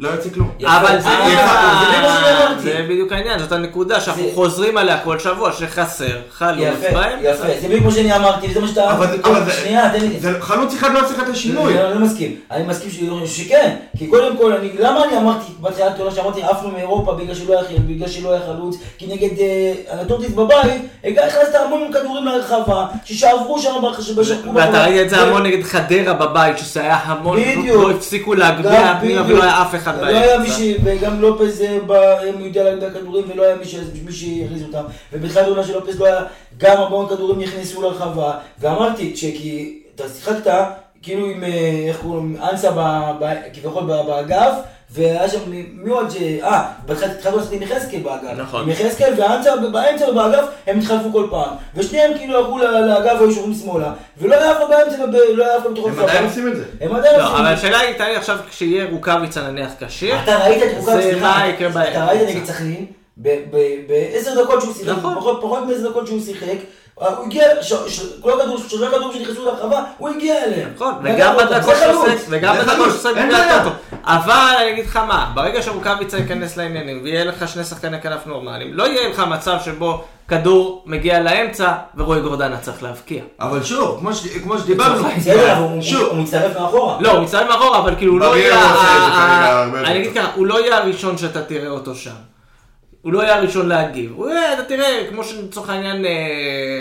לא יוצא כלום. יפה. אבל זה אה, בדיוק זה בדיוק העניין, זאת הנקודה שאנחנו חוזרים עליה כל שבוע, שחסר חלוץ יפה, באמצע. יפה, זה בדיוק כמו שאני אמרתי, וזה מה שאתה... אבל שנייה, תן לי... חלוץ אחד לא צריך את השינוי. אני לא מסכים. אני מסכים שכן. כי קודם כל, למה אני אמרתי בתחילת העונה שאמרתי עפנו מאירופה בגלל שלא היה חלוץ? כי נגד אה, הנטורטיס בבית, הגע- הכנסת המון כדורים לרחבה, ששעברו שם בש- בשחקו ואתה ראית את זה המון נגד חדרה בבית, שזה היה המון. לא הפסיקו להגביה גם פנימה. ולא היה אף אחד לא היה מי באמצע. ש... וגם לופז אה, בא- הוא יודע להגביה כדורים ולא היה מי ש- מי שיכניס אותם. ובתחילת העונה של לופז לא היה, גם המון כדורים נכנסו לרחבה. ואמרתי, שכי אתה שיחקת כאילו עם, אה, איך קוראים, אנסה ב- ב- כביכול באגף. והיה שם, מי עוד ש... אה, בהתחלת התחלנו לעשות עם יחזקאל באגף. נכון. עם יחזקאל ואנסה באמצע ובאגף, הם התחלפו כל פעם. ושניהם כאילו הלכו לאגף והיו שומרים שמאלה. ולא היה אף אחד באמצע, לא היה אף אחד בתוך הם עדיין עושים את זה. הם עדיין לא, עושים אבל את זה. השאלה היא, תארי עכשיו כשיהיה רוקאביצה נניח כשיר, אתה ראית את רוקאב, זה מה יקרה באמצע. אתה ראית נגד סכנין, ב- ב- בעשר דקות שהוא שיחק, נכון. פחות מעשר דקות שהוא שיחק, הוא הגיע, כל הכדור, שלושה כדורים שנכנסו לרחבה, הוא הגיע אליהם. נכון, וגם בדקות. שעושה, וגם בדקות שעושה אין בגלל בעיה. טוטו. אבל אני אגיד לך מה, ברגע שרוקאביצה ייכנס לעניינים, ויהיה לך שני שחקני כנף נורמליים, לא יהיה לך מצב שבו כדור מגיע לאמצע, ורועי גורדנה צריך להבקיע. אבל שוב, כמו שדיברנו, בסדר, אבל הוא- שוב, הוא מצטרף מאחורה. לא, הוא מצטרף מאחורה, אבל כאילו הוא לא יהיה... אני אגיד. ככה, הוא לא יהיה הראשון שאתה תראה אותו שם. הוא לא יהיה הראשון להגיב. הוא יהיה, אתה תראה, כמו שלצורך העניין אה,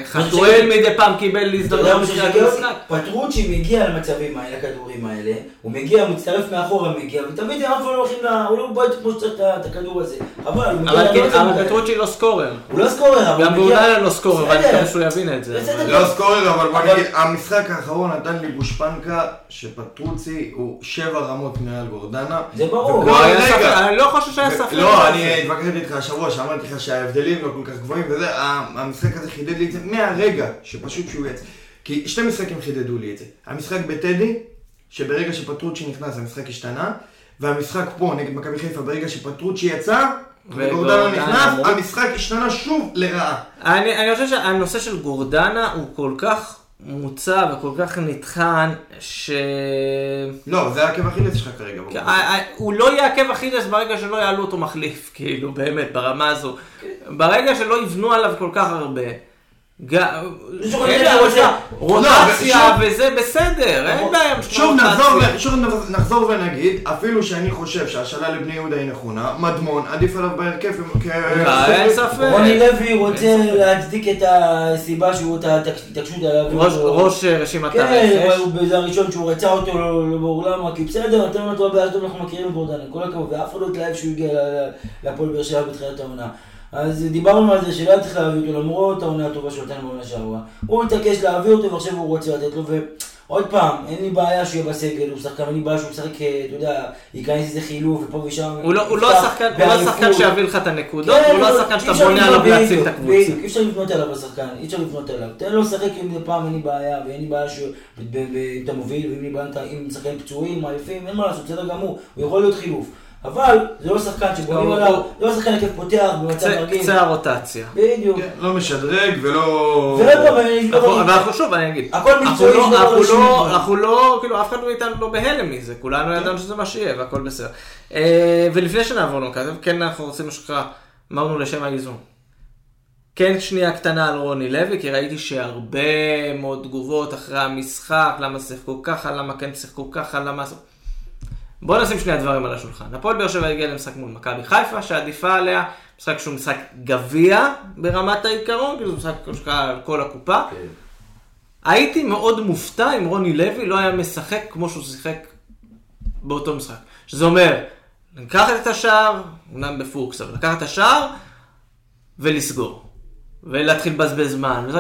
חתואל מדי פעם קיבל אתה יודע הזדמנות מה בתחילת? המשחק. פטרוצ'י מגיע למצבים האלה, לכדורים האלה, הוא מגיע, הוא מצטרף מאחורה, מגיע, ותמיד הם אף פעם לא הולכים ל... הוא לא בועט כמו שצריך את הכדור הזה. אבל הוא מגיע... אבל לא כן, אבל. פטרוצ'י לא סקורר. הוא לא סקורר, אבל גם הוא מגיע... גורדנה לא סקורר, ואני בסדר. מקווה שהוא יבין את זה. אבל- לא סקורר, אבל בוא אבל- נגיד, המשחק האחרון נתן לי גושפנקה שפטרוצי הוא שבע רמות מעל גורדנה. זה ברור. לא היה אני לא חושב שהיה ספק. לא. אני איתך השבוע, שאמרתי לך שההבדלים לא כל כך גבוהים, וזה, המשחק הזה חידד לי את זה מהרגע שפשוט שהוא יצא. כי שתי משחקים חידדו לי את זה. המשחק בטדי, שברגע שפטרוצ'י נכנס המשחק השתנה, והמשחק פה נגד מכבי חיפה, ברגע שפטרוצ'י יצא, וגורדנה נכנס, המשחק השתנה שוב לרעה. אני, אני חושב שהנושא של גורדנה הוא כל כך מוצע וכל כך נטחן, ש... לא, זה העקב אכילס שלך כרגע. ברור. ה- ה- הוא לא יהיה עקב אכילס ברגע שלא יעלו אותו מחליף, (laughs) כאילו, באמת, ברמה הזו. ברגע שלא יבנו עליו כל כך הרבה. רוטציה. לא, וזה בסדר, אין בעיה. שוב. נחזור, ונגיד, אפילו שאני חושב שהשאלה לבני יהודה היא נכונה, מדמון עדיף עליו בהרכב. אין ספק. רוני לוי רוצה להצדיק את הסיבה שהוא, את ההתעקשות עליו. ראש- אה, רשימת כן, הרכש. הוא זה הראשון שהוא רצה אותו, לא לא ברור למה, כי בסדר, אתם אותו באשדוד, אנחנו מכירים את גורדנה, כל הכבוד, ואף אחד לא התלהב שהוא הגיע להפועל באר שבע בתחילת העונה. אז דיברנו על זה שלא היה צריך להביא אותו למרות העונה הטובה שהוא נתן בעונה שעברה. הוא התעקש להביא אותו ועכשיו הוא רוצה לתת לו, ועוד פעם, אין לי בעיה שהוא יהיה בסגל, הוא שחקן, אין לי בעיה שהוא משחק, אה, אתה יודע, ייכנס איזה חילוף ופה ושם. הוא לא- לא השחקן- לא. השחקן שיביא לך את הנקודות, כן, הוא לא השחקן שאתה בונה עליו להציל את הקבוצה. בדיוק, אי אפשר לבנות עליו השחקן, אי אפשר לבנות עליו. תן לו לשחק אם פעם, אין לי בעיה, ואין לי בעיה שאם אתה מוביל, ואם לי בעיה אם שחקנים פצועים, עייפים, אין מה לעשות, בסדר גמור, הוא יכול להיות חילוף. אבל זה לא שחקן שבונים לא, עליו, זה לא שחקן היקף פותח במצב רגיל. קצה הרוטציה. בדיוק. כן, לא משדרג ולא... אני לא אנחנו- רואה- אבל אנחנו שוב, אני אגיד, הכל מקצועי, לא- זה לא אנחנו רשמי. לא, אנחנו לא, כאילו, אף אחד מאיתנו לא בהלם מזה, כולנו ידענו שזה מה שיהיה והכל בסדר. אה, ולפני שנעבור למכבי, כן אנחנו רוצים מה שנקרא, אמרנו לשם האיזון. כן שנייה קטנה על רוני לוי, כי ראיתי שהרבה מאוד תגובות אחרי המשחק, למה שיחקו ככה, למה כן שיחקו ככה, למה... זה- בוא נשים שני הדברים על השולחן. הפועל באר שבע הגיע למשחק מול מכבי חיפה, שעדיפה עליה, משחק שהוא משחק גביע ברמת העיקרון, כאילו משחק שנקרא על כל הקופה. הייתי מאוד מופתע אם רוני לוי לא היה משחק כמו שהוא שיחק באותו משחק. שזה אומר, לקחת את השער, אומנם בפוקס, אבל לקחת את השער ולסגור. ולהתחיל לבזבז זמן. וזה...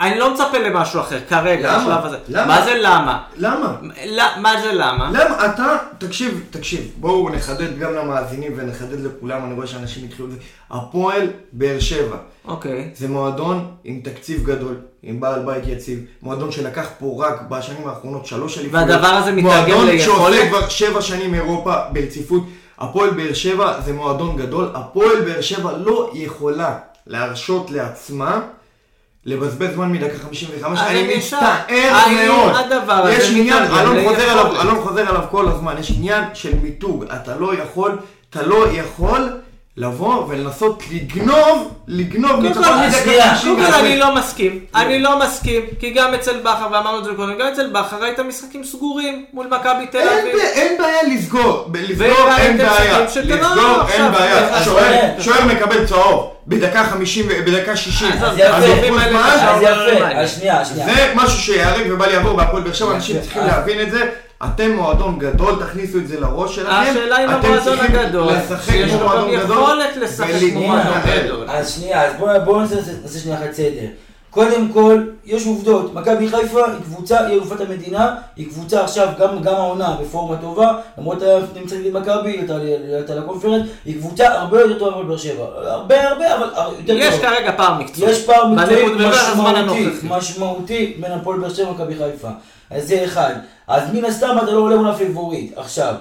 אני לא מצפה למשהו אחר כרגע, למה? בשלב הזה. למה? מה זה למה? למה? ל- מה זה למה? למה אתה, תקשיב, תקשיב, בואו נחדד גם למאזינים ונחדד לכולם, אני רואה שאנשים התחילו לזה. הפועל באר שבע, אוקיי. זה מועדון עם תקציב גדול, עם בעל בית יציב, מועדון שלקח פה רק בשנים האחרונות שלוש אליפויות. והדבר הזה מתרגם מועדון ליכולת? שעושה כבר שבע שנים אירופה ברציפות. הפועל באר שבע זה מועדון גדול, הפועל באר שבע לא יכולה להרשות לעצמה לבזבז זמן מדקה 55, אז אני מצטער מאוד. הדבר יש עניין, מתרגם אלון חוזר ליכולת? עליו, אלון חוזר עליו כל הזמן, יש עניין של מיתוג, אתה לא יכול, אתה לא יכול לבוא ולנסות לגנוב, לגנוב מתוך שנייה, 50. קודם כל אני לא מסכים, אני לא מסכים, כי גם אצל בכר, ואמרנו את זה קודם, גם אצל בכר ראית משחקים סגורים מול מכבי תל אין אביב. אין בעיה לסגור, לסגור אין בעיה, לסגור אין בעיה, שוער- מקבל צהוב בדקה 50, ו- בדקה 60, אז יפה. אז יפה. אז שנייה, שנייה. זה משהו שיהרג ובל יעבור בהפועל באר שבע, אנשים. צריכים. להבין את זה. אתם מועדון גדול, תכניסו את זה לראש שלכם. השאלה אם אתם המועדון צריכים הגדול, לשחק שיש כמו לו גם מועדון גדול יכולת לשחק. מועדון גדול. אז שנייה, אז בואו בוא נעשה שנייה אחת סדר. קודם כל, יש עובדות. מכבי חיפה היא קבוצה, היא אלופת המדינה, היא קבוצה עכשיו, גם, גם העונה, בפורמה טובה, למרות נמצאת נגד מכבי, הייתה הייתה לקונפרנס, היא קבוצה הרבה יותר טובה מבאר שבע. הרבה הרבה, אבל יותר יש טובה. כרגע פער מקצועי. יש פער מקצועי משמעותי, הנוכחי. משמעותי בין הפועל באר שבע למכבי חיפה. אז זה אחד. אז מן הסתם אתה לא עולה מול הפיבוריט. עכשיו,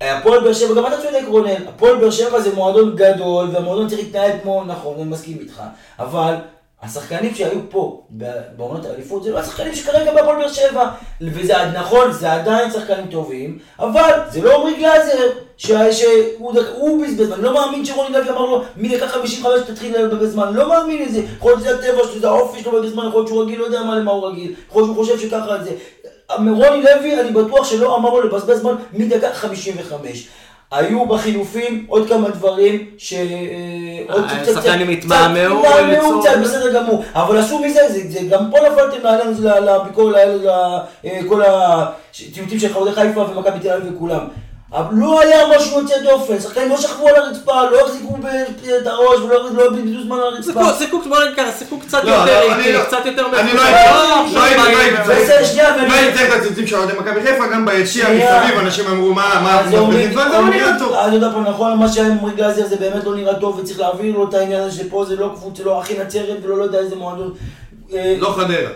הפועל באר שבע, גם אתה צודק רונן, הפועל באר שבע זה מועדון גדול, והמועדון צריך להתנהל כמו, נכון, אני מסכים איתך. אבל השחקנים שהיו פה בעונות האליפות, זה לא השחקנים שכרגע בהפועל באר שבע. וזה נכון, זה עדיין שחקנים טובים, אבל זה לא עמרי גלאזר, שה- שהוא בזבז, אני לא מאמין שרוני לוי אמר לו, מדקה 55 תתחיל לבזבז זמן, לא מאמין לזה. יכול להיות שזה הטבע שלו, זה האופי שלו בזמן, יכול להיות שהוא רגיל, לא יודע מה למה הוא רגיל, יכול להיות שהוא חושב שככה זה. רוני לוי, אני בטוח שלא אמר לו לבזבז זמן מדקה 55. היו בחילופים עוד כמה דברים ש... אה, אה, קצת- שחקנים קצת- התמהמהו, התמהמהו, קצת בסדר גמור, אבל עשו מזה, זה, גם פה נפלתם לביקורת, לכל הציוצים של חרודי חיפה ומכבי תל אביב וכולם. אבל לא היה משהו יוצא דופן, שחקנים לא שכבו על הרצפה, לא החזיקו את הראש ולא לא בזבזו זמן על הרצפה. שיחקו, נגיד ככה, שיחקו קצת לא, יותר לא, אני איטי, לא- קצת יותר אני מפורט. לא הייתי- עכשיו לא הייתי- לא לא את הציוצים של אוהדי מכבי חיפה, גם ביציע. מסביב, אנשים אמרו מה, מה, זמן, זה לא נראה טוב. אז יודע פה נכון, מה שהיה עם עמרי גלאזר זה באמת לא נראה טוב וצריך להעביר לו את העניין הזה שפה זה לא קבוצה, לא אחי נצרת ולא לא יודע איזה מועדון. אה, לא חדרה.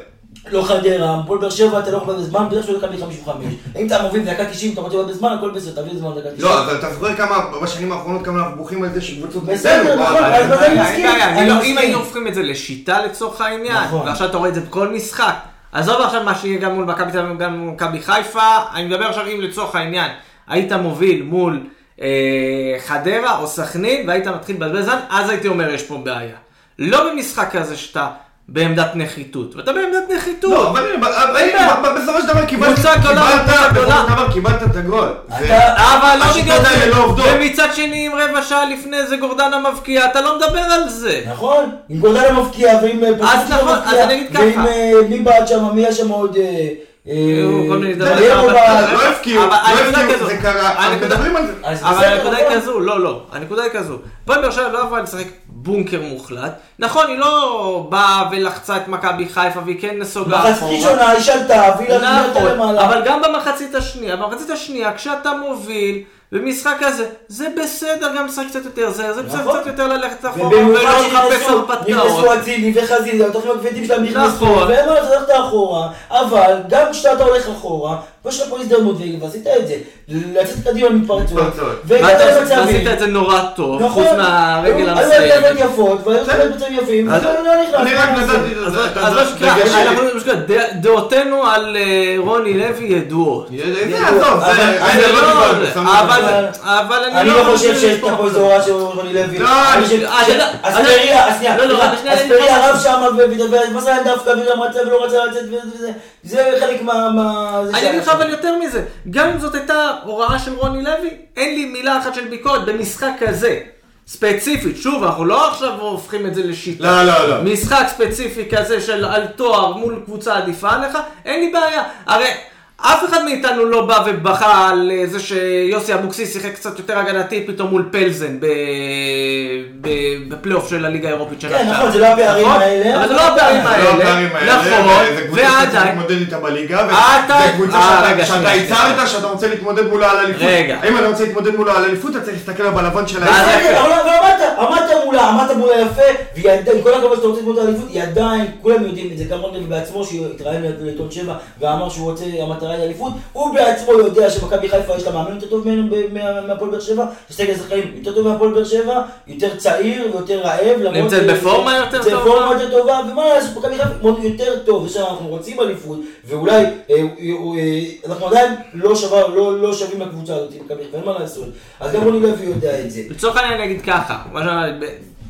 לא חדרה, הפועל באר שבע אתה לא יכול בזמן, בדרך כלל דקה מ-55. אם אתה מוביל בדקה 90, אתה רוצה בזמן, הכל בסדר, תביא זמן בדקה 90. לא, אבל אתה זוכר כמה, בשנים האחרונות כמה אנחנו בוכים על זה שקבוצות בסדר, נכון, אז בזה אני מסכים, לא- מסכים. אם היינו הופכים את זה לשיטה לצורך העניין, נכון. ועכשיו אתה רואה את זה בכל משחק, עזוב עכשיו מה שיהיה גם מול מכבי תל אביב וגם מול מכבי חיפה, אני מדבר עכשיו אם לצורך העניין היית מוביל מול אה, חדרה או סכנין והיית מתחיל לבזבז זמן, אז הייתי אומר יש פה בעיה. לא במשחק כזה שאתה בעמדת נחיתות, ואתה בעמדת נחיתות. לא, אבל בסופו של דבר קיבלת, את הגול. אבל לא בגלל זה, לא עובדות. ומצד שני אם רבע שעה לפני זה גורדנה מבקיע, אתה לא מדבר על זה. נכון, עם גורדנה מבקיע, ועם אה, שלו נכון, מבקיע, אז אני אגיד ככה. ועם אה, מי בעט שם, מי היה שם עוד... אה, בעט. לא הפקיעו, אבל לא. זה קרה, מדברים על זה. אבל הנקודה היא. כזו, לא, לא, הנקודה היא כזו. הפועל באר שבע לא יכולה לשחק בונקר מוחלט. נכון, היא לא באה ולחצה את מכבי חיפה והיא כן נסוגה מחצית ראשונה היא שלטה, והיא לא נכון, למעלה. אבל גם במחצית השנייה, במחצית השנייה, כשאתה מוביל במשחק כזה, זה בסדר גם לשחק קצת יותר זה, זה בסדר נכון. קצת יותר ללכת אחורה ולא לחפש הרפתקאות. נכנסו אצילי וחזיזה, התוכניות הכבדים שלהם נכנסו, נכון. מה לעשות, הלכת אחורה, אבל גם כשאתה הולך אחורה, יש לך פה הזדמנות, ועשית את זה, לצאת קדימה מתפרצות, מתפרצות. והגעת ואתה למצבים. עשית את זה נורא טוב, נכון. חוץ מהרגל היו המסיימת. התקפות יפות, והיו. מצבים יפים, לא נכנס. אני רק? נתתי את זה, אז מה שנקרא, דע- דעותינו על אה, רוני לוי ידועות. אבל- זה לא לא, אני לא חושב שיש פה איזו הוראה של רוני לוי. אני אני- אספריה, לא, לא, אני לא רב שם ודבר, מה זה היה דווקא וגם רצה ולא רצה לצאת וזה, זה חלק מה... אני אגיד לך. אבל יותר מזה, גם אם זאת הייתה הוראה של רוני לוי, אין לי מילה אחת של ביקורת במשחק כזה. ספציפית, שוב, אנחנו לא עכשיו הופכים את זה לשיטה. לא, לא, לא. משחק ספציפי כזה של על תואר מול קבוצה עדיפה עליך, אין לי בעיה. הרי אף אחד מאיתנו לא בא ובכה על אה, זה שיוסי אבוקסיס שיחק קצת יותר הגנתי פתאום מול פלזן ב- ב- בפלייאוף של הליגה האירופית שנה כן. נכון, זה לא הפערים נכון? האלה, אבל זה לא הפערים זה האלה. לא האלה, נכון, זה קבוצה שאתה צריך ועדיין. להתמודד איתה בליגה, אתה- וזו קבוצה אה, שאתה- הצהרת שנייה. שאתה רוצה להתמודד מולה על אליפות. רגע. אם אתה רוצה להתמודד מולה על אליפות, אתה צריך להסתכל לה בלבן של ואז אבל עמדת, עמדת מולה, עמדת מולה יפה, והיא עדיין, כל הכבוד שאתה רוצה ללמוד את האליפות, היא עדיין, כולם יודעים את זה, גם לוי בעצמו, שהתראיין לעיתון שבע, ואמר שהוא רוצה, המטרה היא אליפות, הוא בעצמו יודע שמכבי חיפה יש לה מאמן יותר טוב ממנו מהפועל באר שבע, שסגל השחקנים יותר טוב מהפועל באר שבע, יותר צעיר ויותר רעב, נמצאת בפורמה יותר זה טובה. פורמה יותר טובה, ומה לעשות, מכבי חיפה יותר טוב, עכשיו אנחנו רוצים אליפות, ואולי, אה, אה, אה, אנחנו עדיין לא לא- לא שווים לקבוצה הזאת, מכבי חיפה, אין מה לעשות, אז גם רוני לוי יודע את זה. לצורך העניין אני אגיד ככה,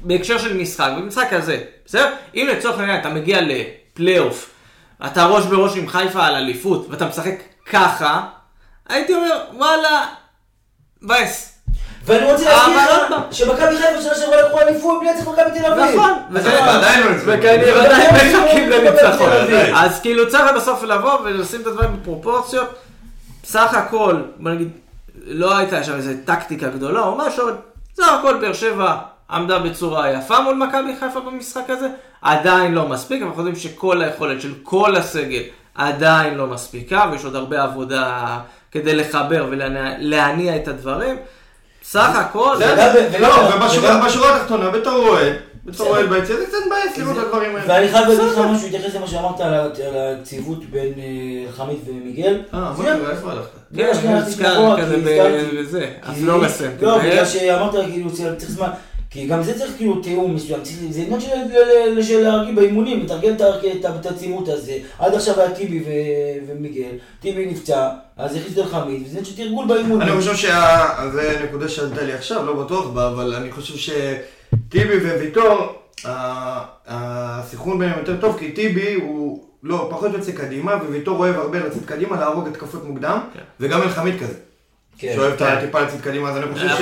בהקשר של משחק, במשחק הזה, בסדר? אם לצורך העניין אתה מגיע לפלייאוף, אתה ראש בראש עם חיפה על אליפות, ואתה משחק ככה, הייתי אומר, וואלה, מבאס. ואני רוצה להזכיר עוד לך. שמכבי חיפה שנה שעברה לקחו אליפות בלי לצאת מכבי תל אביב. נכון, אז עדיין לא הצליחו. וכנראה עדיין מחכים לניצחון. אז כאילו צריך בסוף לבוא ולשים את הדברים בפרופורציות. סך הכל, בוא נגיד, לא הייתה שם איזו טקטיקה גדולה או משהו, אבל סך הכל באר שבע עמדה בצורה יפה מול מכבי חיפה במשחק הזה, עדיין לא מספיק, אנחנו יודעים שכל היכולת של כל הסגל עדיין לא מספיקה, ויש עוד הרבה עבודה כדי לחבר ולהניע את הדברים. סך הכל, לא, וגם- ובשורה בשורה התחתונה, בתור אוהד, בתור בסדר. אוהד ביציע, זה קצת מבאס לראות את הדברים האלה. ואני חייב להגיד לך משהו, להתייחס למה שאמרת על ה- על הציוות בין אה, חמיד ומיגל. אה. קורה? איפה הלכת? כן, שנייה, אחורה, כזה. בזה, כי- הפלורסנט. לא, כזה. בגלל שאמרת כאילו צריך זמן. כי גם זה צריך כאילו תיאום מסוים, זה עניין של- ל- ל- של להרגיל באימונים, לתרגל את ה- את ה- את הצימות הזה. עד עכשיו היה טיבי ו- ומיגל, טיבי נפצע, אז הכניסו את חמיד, וזה עניין של תרגול באימונים. אני חושב שזה נקודה שעלתה לי עכשיו, לא בטוח בה, אבל אני חושב שטיבי וויטור, ה- הסנכרון ביניהם יותר טוב, כי טיבי הוא לא, פחות יוצא קדימה, וויטור אוהב הרבה לצאת קדימה, להרוג התקפות מוקדם, כן. וגם אלחמיד כזה. שאוהב את ה- טיפה לצאת קדימה, אז אני חושב ש...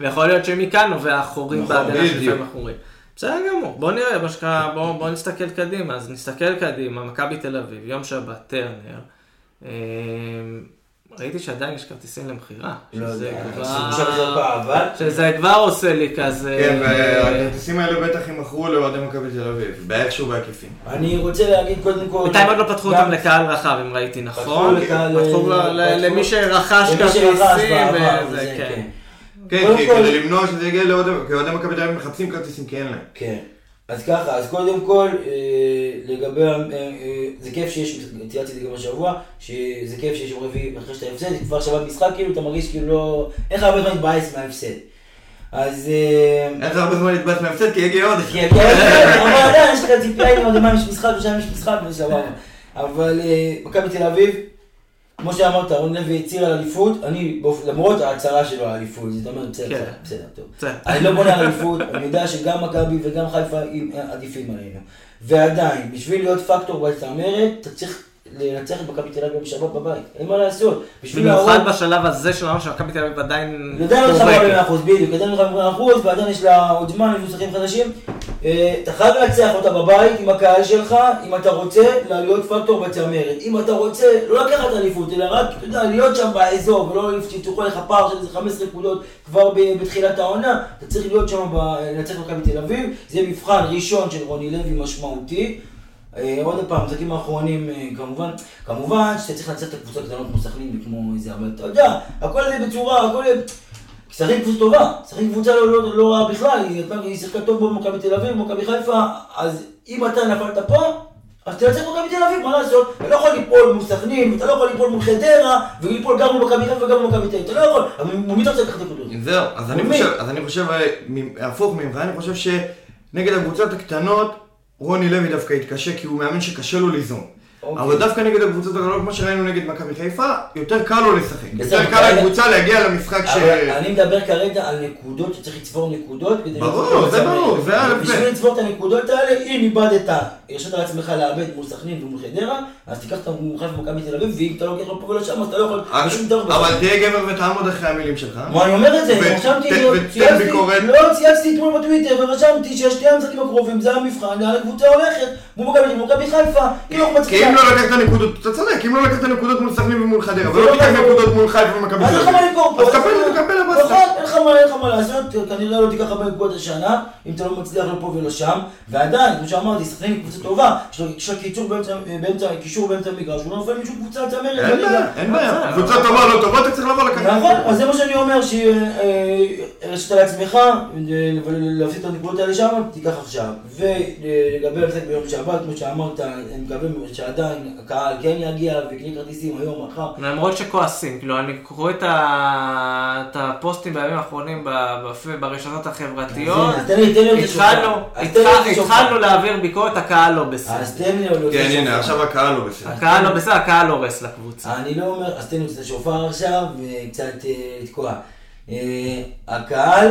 ויכול להיות שמכאן נובע החורים נכון, בהגנה בדיוק. שלפעמים החורים. בסדר גמור, בוא נראה, מה שנקרא, בוא, בוא נסתכל קדימה, אז נסתכל קדימה, מכבי תל אביב, יום שבת, טרנר. ראיתי שעדיין יש כרטיסים למכירה, לא שזה כבר... שזה עושה לי כזה... כן, והכרטיסים האלה בטח יימכרו לאוהדי מכבי תל אביב, באיכשהו בהיקפים. אני רוצה להגיד קודם כל... בינתיים עוד לא פתחו אותם לקהל רחב, אם ראיתי נכון. לקהל- פתחו ל- ל- פתחו- למי שרכש כרטיסים, כן. כן, קודם כי כל- כדי למנוע שזה יגיע לאוהדי, מכבי תל אביב מחפשים כרטיסים כי אין להם. כן. אז ככה, אז קודם כל, אה, לגבי, אה, אה, זה כיף שיש, צייצתי את זה גם השבוע, שזה כיף שיש יום רביעי אחרי שאתה הפסד, כבר שבת משחק, כאילו, אתה מרגיש כאילו לא, אין לך הרבה זמן להתבאס מההפסד. אז... אין לך הרבה זמן להתבאס מהפסד כי יגיע עוד. כי כי- אבל עדיין יש לך ציפייה, אם מה, יש משחק ושם יש משחק וזה סבבה. אבל מכבי תל אביב, כמו שאמרת, רון לוי הצהיר על אליפות, אני, למרות ההצהרה שלו על אליפות, זאת אומרת, בסדר, כן. בסדר, טוב. אני לא בונה על אליפות, אני יודע שגם מכבי וגם חיפה עדיפים עלינו. ועדיין, בשביל להיות פקטור בצמרת, אתה צריך לנצח את מכבי תל אביב בשבת בבית, אין מה לעשות. במיוחד. בשלב הזה של העונה שמכבי תל אביב עדיין. מתחבר במאה אחוז, בדיוק, עדיין מתחבר במאה אחוז, ועדיין יש לה עוד זמן, יש משחקים חדשים. אה, אתה חייב לנצח אותה בבית עם הקהל שלך, אם אתה רוצה להיות פקטור בצמרת. אם אתה רוצה לא לקחת אליפות, אלא רק, אתה יודע, להיות שם באזור, ולא שיפתחו לך פער של איזה 15 נקודות כבר בתחילת העונה, אתה צריך להיות שם, לנצח מכבי תל אביב. זה מבחן ראשון של רוני לוי משמעותי. אה, עוד פעם, המשחקים האחרונים, אה, כמובן, כמובן שאתה צריך לנצח את הקבוצות הקטנות כמו סכנין וכמו איזה, אבל אתה יודע, הכל זה בצורה, הכל... סכנין קבוצה טובה, סכנין קבוצה לא, לא, לא רעה בכלל, היא, שיחקה טוב במכבי תל אביב, במכבי חיפה, אז אם אתה נפלת פה, אז תנצח במכבי תל אביב, מה לעשות? אתה לא יכול ליפול מול סכנין, ואתה לא יכול ליפול מול חדרה, וליפול גם מול מכבי חיפה וגם מול מכבי תל אביב, אתה לא יכול, אבל מי אתה רוצה לקחת נקודות? זהו, אז אני? חושב, אה, הפוך ממך, אני חושב שנגד הקבוצות הקטנות, רוני לוי דווקא יתקשה, כי הוא מאמן שקשה לו ליזום. אוקיי. אבל דווקא נגד הקבוצות הגדולות, כמו שראינו נגד מכבי חיפה, יותר קל לו לשחק. יותר קל לקבוצה להגיע למשחק ש... אני מדבר כרגע על נקודות שצריך לצבור נקודות כדי... ברור, זה. ברור, זה ב'. בשביל לצבור את הנקודות האלה, אם איבדת, הרשית לעצמך לאבד מול סכנין ומול חדרה, אז תיקח את המומחה במכבי תל אביב, ואם אתה לוקח לו פה ולא שם, אז אתה לא יכול... אבל- דבר אבל. תהיה גבר ותעמוד אחרי המילים שלך. מה אני אומר את זה, רשמתי. לא צייצתי אתמול בטוויטר ורשמתי שהשני המשחקים הקרובים זה המבחן הקבוצה הולכת, מול מכבי מכבי חיפה, אם אנחנו מצליחים אם לא לקחת נקודות, אתה צודק, אם לא לקחת נקודות מול סכנין ומול חדרה, ולא לא תיקח נכון. נקודות מול חיפה ומכבי אז אין לך מה למכור פה. אז קבל, תקבל הבסטה. נכון, אין לך מה- לעשות, כנראה לא תיקח הרבה נקודות השנה, אם אתה לא מצליח לא פה ולא שם, ועדיין, כמו שאמרתי, סכנין היא קבוצה טובה, יש לה- באמצע, קישור באמצע המגרש, הוא לא נופל משום קבוצה צמרת אין בעיה, אין בעיה. קבוצה טובה לא טובה, אתה צריך לבוא לקחת. נכון, אז זה מה שאני אומר, שהרשת לעצמך, להפסיד את הנקודות האלה שם, תיקח עכשיו. ולגבי המשחק ביום שבת, כמו שאמרת, אני מקווה שעדיין הקהל כן יגיע ויקנה כרטיסים היום, מחר. למרות שכועסים, כאילו אני קורא את, ה... את הפוסטים בימים האחרונים ב... בפ- ברשתות החברתיות, אז תן לי, תן לי עוד שופר. התחלנו, עוד. שופר. להעביר ביקורת, הקהל לא בסדר. אז תן לי עוד כן, שופר. הנה, עכשיו הקהל לא בסדר. הקהל לא בסדר, הקהל הורס לקבוצה. אני לא אומר, אז תן לי את השופר עכשיו, וקצת אה, לתקוע. אה, הקהל,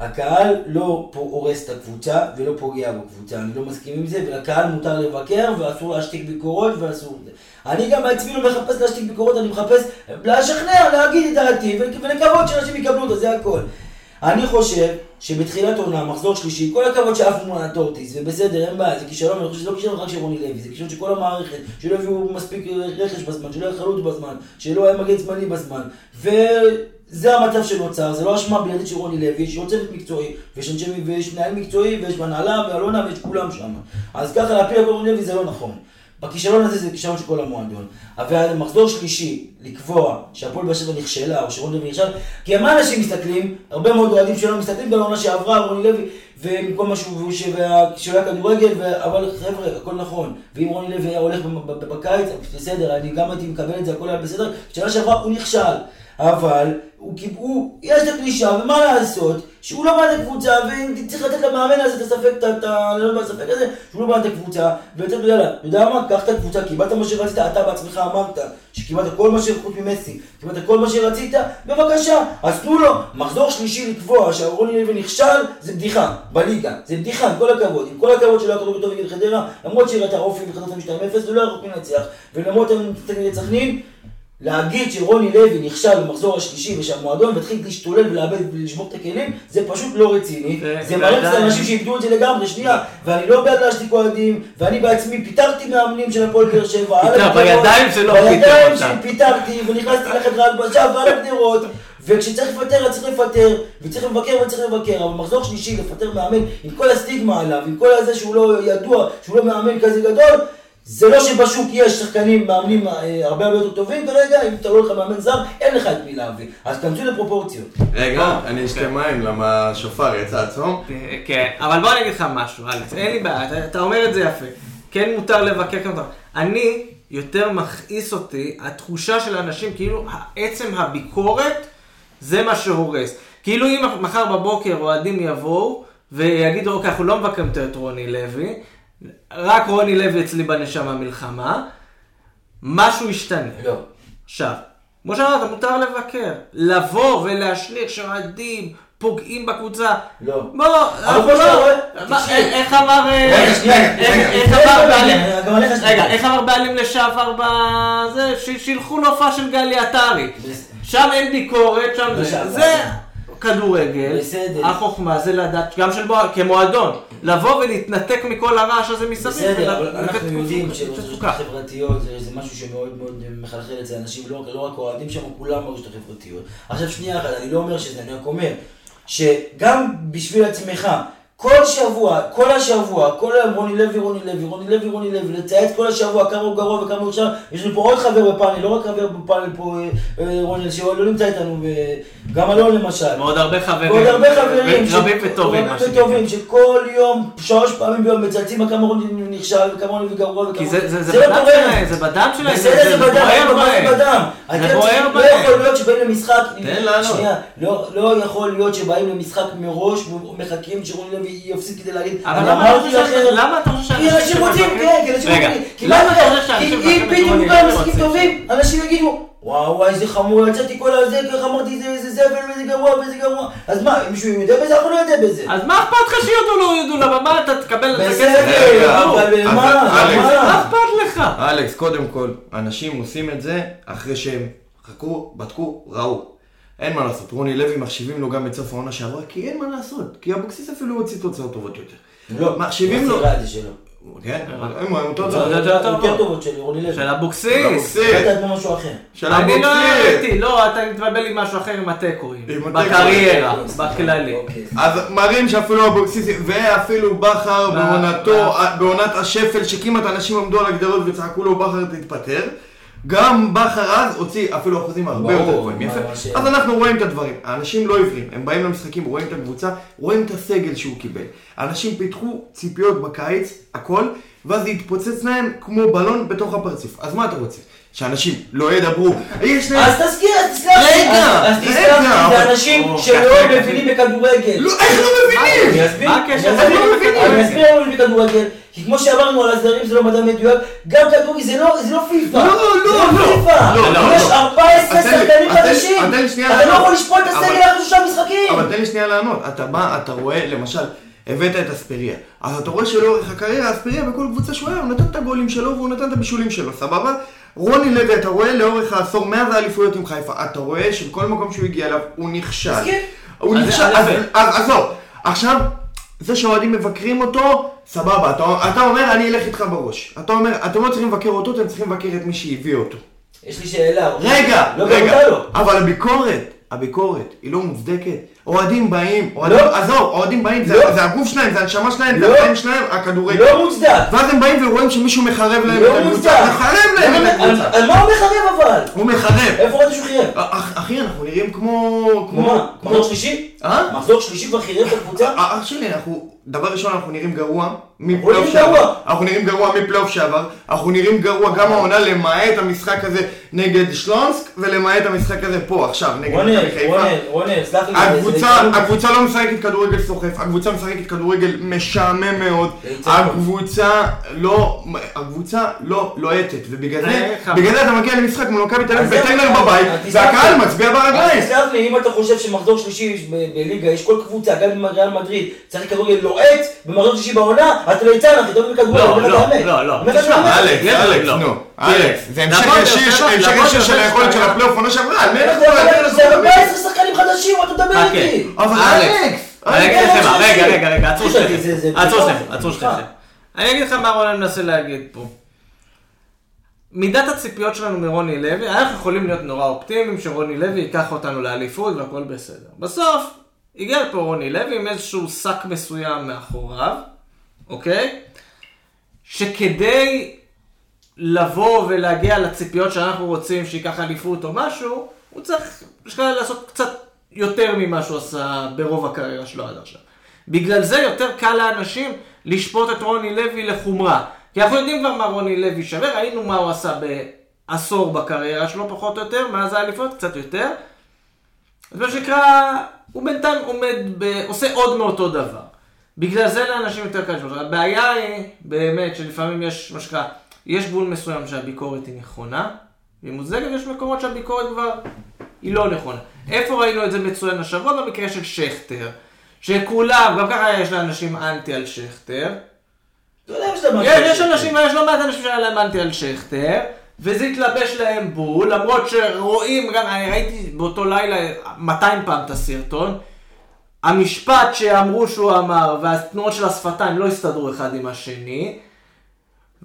הקהל לא הורס את הקבוצה ולא פוגע בקבוצה, אני לא מסכים עם זה, ולקהל מותר לבקר ואסור להשתיק ביקורות ואסור... אני גם בעצמי לא מחפש להשתיק ביקורות, אני מחפש לשכנע, להגיד את דעתי, ו- ולקוות שאנשים יקבלו אותו, זה הכל. אני חושב שבתחילת עונה, מחזור שלישי, כל הכבוד שעפו מול הטורטיס, ובסדר, אין בעיה, זה כישלון, אני חושב שזה לא כישלון רק של רוני לוי, זה כישלון של כל המערכת, שלא הביאו מספיק רכש בזמן, שלא היה חלוץ בזמן, שלא היה מגן זמני בזמן, וזה המצב שנוצר, זה לא אשמה בלעדית של רוני לוי, עוד צוות מקצועי, ויש אנשי, ויש מנהל מקצועי, ויש הנהלה, ואלונה, ויש כולם שם. אז ככה להפיל על רוני לוי זה לא נכון. בכישלון הזה זה כישלון של כל המועדון. אבל מחזור שלישי, לקבוע שהפועל באר שבע נכשלה, או שרוני לוי נכשל, כי מה אנשים מסתכלים? הרבה מאוד אוהדים שלנו מסתכלים גם העונה שעברה, רוני לוי, ומכל מה שהוא, שהוא היה כדורגל, אבל חבר'ה, הכל נכון. ואם רוני לוי היה הולך בקיץ, בסדר, אני גם הייתי מקבל את זה, הכל היה בסדר. שנה שעברה הוא נכשל. אבל הוא, הוא, יש את הקלישה, ומה לעשות, שהוא לא בא את הקבוצה, וצריך לתת למאמן הזה את הספק, את ה-. לא הספק הזה, שהוא לא בא את הקבוצה, ולתת לו יאללה, אתה יודע מה, קח את הקבוצה, קיבלת מה שרצית, אתה בעצמך אמרת, שקיבלת כל מה שחוץ ממסי, קיבלת כל מה שרצית, בבקשה, אז תנו לו, מחזור שלישי לקבוע שהרוני לוי נכשל, זה בדיחה, בליגה, זה בדיחה, עם כל הכבוד, עם כל הכבוד שלא היה כדורגל טוב נגד חדרה, למרות שהראית אופי וחזרת מ-2-0 ולא היה רחוק מנצח, ולמרות המשחק נגד סכנין, להגיד שרוני לוי נכשל במחזור השלישי ושהמועדון מתחיל להשתולל ולאבד ולשבור את הכלים, זה פשוט לא רציני. זה- זה מראה קצת ועדיין- אנשים שאיבדו את זה לגמרי, שנייה. ואני לא בעד להשתיק אוהדים, ואני בעצמי פיטרתי מאמנים של הפועל באר שבע. בידיים שלו בידיים. שלי פיטרתי, ונכנסתי לחדרה הלבשה ועל הגדרות. וכשצריך לפטר, אז צריך לפטר, וצריך לבקר וצריך לבקר, אבל מחזור שלישי לפטר מאמן עם כל הסטיגמה עליו, עם כל הזה שהוא לא ידוע, שהוא לא מאמן כזה גדול, זה לא שבשוק יש שחקנים, מאמנים אה, הרבה הרבה יותר טובים כרגע, אם אתה לא הולך למאמן זר, אין לך את מי להביא. אז תכנסו לפרופורציות. רגע, אני אשתה מים, למה השופר יצא עצמו. כן, אבל בוא אני אגיד לך משהו, אלכס, אין לי בעיה, אתה- אומר את זה יפה. כן מותר לבקר, כן מותר. אני, יותר מכעיס אותי התחושה של האנשים, כאילו עצם הביקורת זה מה שהורס. כאילו אם מחר בבוקר אוהדים יבואו ויגידו, אוקיי, אנחנו לא מבקרים יותר את רוני לוי, רק רוני לוי אצלי בנשמה מלחמה, משהו ישתנה. לא. עכשיו, כמו שאמרת, מותר לבקר. לבוא ולהשליך שאוהדים פוגעים בקבוצה. לא. בוא, אבל לא... מה, תקשיב. איך אמר... רגע, איך- אמר בעלים... לשעבר בזה? שילכו להופעה של גלי עטרי. שם אין ביקורת, שם זה... זה כדורגל. בסדר. החוכמה זה לדעת, גם של בוא- כמועדון, לבוא ולהתנתק מכל הרעש הזה מסביב. בסדר, אבל אנחנו יודעים תפוקה. שברשתות החברתיות זה זה משהו שמאוד מאוד מחלחל אצל אנשים, לא רק- לא רק אוהדים שם, כולם ברשתות החברתיות. עכשיו שנייה אחת, אני לא אומר שזה, אני רק אומר, שגם בשביל עצמך, כל שבוע, כל השבוע, כל היום רוני לוי, רוני לוי, רוני לוי, רוני לוי, לצייץ כל השבוע כמה הוא גרוע וכמה הוא שם, יש לנו פה עוד חבר בפאנל, לא רק חבר בפאנל פה, אה, אה, רוני, שלא נמצא איתנו, וגם אלון למשל. ועוד הרבה חברים. ועוד הרבה חברים, רבים וטובים, מה רבים. וטובים, שכל יום, שלוש פעמים ביום מצייצים על כמה רוני נכשל וכמה רוני גרוע וכמה... כי זה- זה- זה לא בדם. שלהם, זה בדם שלהם, בסדר, זה בדם, בוער מה בהם. זה בדם? זה בוער צריכים- לא בהם. יכול להיות שבאים למשחק... תן לענות. שנייה, לא לא יכול להיות שבאים למשחק מראש ומחכים שרוני לוי יפסיד כדי להגיד... אבל "אני למה אתה חושב לכם". ש- למה אתה חושב כי שאנשים אנשים רוצים, שמבקרים- כן, כי אנשים רגע, רוצים, כי למה מה אתה זה, חושב שאנשים כי אם פתאום כולם משחקים רוצים? טובים, אנשים יגידו, וואו וואי איזה חמור, יצאתי כל הזה, ככה אמרתי זה איזה זבל ואיזה גרוע ואיזה גרוע, אז מה, אם מישהו יודע בזה, אנחנו לא יודע בזה. אז מה אכפת לך שיודו לא יודו לבמה, אתה תקבל את הכסף. בסדר, אבל מה, מה מה? אכפת לך? אלכס, קודם כל, אנשים עושים את זה אחרי שהם חקרו, בדקו, ראו. אין מה לעשות, רוני לוי מחשיבים לו גם את סוף העונה שעברה, כי אין מה לעשות, כי אבוקסיס אפילו הוציא תוצאות טובות יותר. לא, מחשיבים לו, כן, אבל הם. יותר טובות של רוני לוי. של אבוקסיס. אבוקסיס. אתה כמו משהו אחר. של אני לא אבוקסיס. ראיתי, לא, אתה מתבלבל עם משהו אחר עם התיקואים. בקריירה, אוקיי, בכללי. אוקיי. אז מראים שאפילו אבוקסיס, ואפילו בכר בעונתו, ב- בעונת השפל, שכמעט אנשים עמדו על הגדרות וצעקו לו בכר תתפטר. גם בכר אז הוציא אפילו אחוזים הרבה ברור, יותר גבוהים. יפה. ש- אז אנחנו רואים את הדברים. האנשים לא עיוורים, הם באים למשחקים, רואים את הקבוצה, רואים את הסגל שהוא קיבל. אנשים פיתחו ציפיות בקיץ, הכל, ואז זה התפוצץ להם כמו בלון בתוך הפרצוף. אז מה אתה רוצה? שאנשים לא ידברו, יש להם... אז תזכיר, אז תסלח לי. רגע, אז- תסלח לי, זה אנשים שלא מבינים בכדורגל. לא, איך לא מבינים? אני אסביר? אני לא מבינים. אני אסביר למה מבין בכדורגל, כי כמו שאמרנו על הזרים זה לא מדע מדויק, גם כדורגל זה לא זה לא פיפא. לא, לא, זה לא. פיפא. לא, לא, יש לא. 14 אז תן לי- שחקנים אז תן לי- חדשים. אתה לא. יכול לשפוט את הסגל אחרי שלושה משחקים. אבל תן לי שנייה לענות. אתה בא, אתה רואה, למשל, הבאת את אספריה. אז אתה רואה שלאורך הקריירה, אספריה בכל קבוצה שהוא היה, הוא נתן את הגולים שלו והוא נתן את הבישולים שלו, סבבה? רוני לוי, אתה רואה לאורך העשור, מאז האליפויות עם חיפה, אתה רואה שבכל מקום שהוא הגיע אליו, הוא נכשל. הוא אז- נכשל, אז- עזוב. עכשיו, זה שאוהדים מבקרים אותו, סבבה. אתה- אתה אומר, אני אלך איתך בראש. אתה אומר, אתם לא צריכים לבקר אותו, אתם צריכים לבקר את מי שהביא אותו. יש לי שאלה. רגע, לא רגע, לא. אבל הביקורת, הביקורת, היא לא מוצדקת. אוהדים באים, אוהדים, לא. עזוב, אוהדים באים, זה, לא. זה הגוף שלהם, זה הנשמה שלהם, לא. זה החיים שלהם, הכדורגל. לא מוצדק. ואז הם באים ורואים שמישהו מחרב להם לא את מוצדק. הקבוצה. מחרב להם את הקבוצה. על- מה הוא מחרב אבל? הוא מחרב. איפה ראית שהוא חירב? אח- אחי, אנחנו נראים כמו... כמו מה? מחזור שלישי? אה? מחזור שלישי כבר חירב את הקבוצה? אח שלי, אנחנו, דבר ראשון, אנחנו נראים גרוע מפלייאוף. שעבר. אנחנו נראים גרוע מפלייאוף שעבר. אנחנו נראים גרוע גם העונה, למעט המשחק הזה נגד שלונסק, ולמעט המשחק הזה פה, עכשיו, נגד מכבי חיפה. רונן, רונן, סלח לי. הקבוצה, לא משחקת כדורגל סוחף, הקבוצה משחקת כדורגל משעמם מאוד. הקבוצה לא, הקבוצה לא לוהטת, ובגלל זה, אה. בגלל זה אתה מגיע למשחק מול מכבי תל אביב בטרנר בבית, והקהל. מצביע אז ברגליים. תסלח לי, אם אתה חושב שמחזור שלישי בליגה יש כל קבוצה, גם עם ריאל מדריד, צריך כדורגל לוהט, במחזור שלישי בעונה, אתה ליצן אחי, טוב בכדורגל, לא, אומר לך לא, את האמת. לא, לא. לך את תשמע. אלכס, אלכס, לא. נו, אלכס, זה המשך ישיר של היכולת של הפלייאוף עונה שעברה, על מי אתה אנחנו מדבר מדברים? זה 14 שחקנים חדשים, אתה מדבר חכה. איתי? אבל אלכס, אלכס, רגע. רגע, רגע, עצרו זה- שניכם, זה- זה- עצרו זה- שניכם, עצרו שניכם. אני אגיד לך מה רונן מנסה להגיד פה. מידת הציפיות שלנו מרוני לוי, אנחנו יכולים להיות נורא אופטימיים שרוני לוי ייקח אותנו לאליפות והכל בסדר. בסוף, הגיע לפה רוני לוי עם איזשהו שק מסוים מאחוריו, אוקיי? שכדי לבוא ולהגיע לציפיות שאנחנו רוצים שייקח אליפות או משהו, הוא צריך לעשות קצת יותר ממה שהוא עשה ברוב הקריירה שלו עד עכשיו. בגלל זה יותר קל לאנשים לשפוט את רוני לוי לחומרה. כי אנחנו יודעים כבר מה רוני לוי שווה, ראינו מה הוא עשה בעשור בקריירה שלו פחות או יותר, מאז האליפות, קצת יותר. אז מה שנקרא, הוא בינתיים עומד, ב... עושה עוד מאותו דבר. בגלל זה לאנשים יותר קל לשפוט. הבעיה היא באמת שלפעמים יש, מה שנקרא, יש גבול מסוים שהביקורת היא נכונה, והיא מוצדקת, ויש מקומות שהביקורת כבר היא לא נכונה. איפה ראינו את זה מצוין השבוע? במקרה של שכטר. שכולם, גם ככה יש לאנשים אנטי על שכטר. אתה יודע, יש להם יש, משהו יש ש- אנשים, יש לא מעט אנשים שהיה להם אנטי על שכטר, וזה התלבש להם בול, למרות שרואים, גם אני ראיתי באותו לילה 200 פעם את הסרטון, המשפט שאמרו שהוא אמר, והתנועות של השפתיים לא הסתדרו אחד עם השני,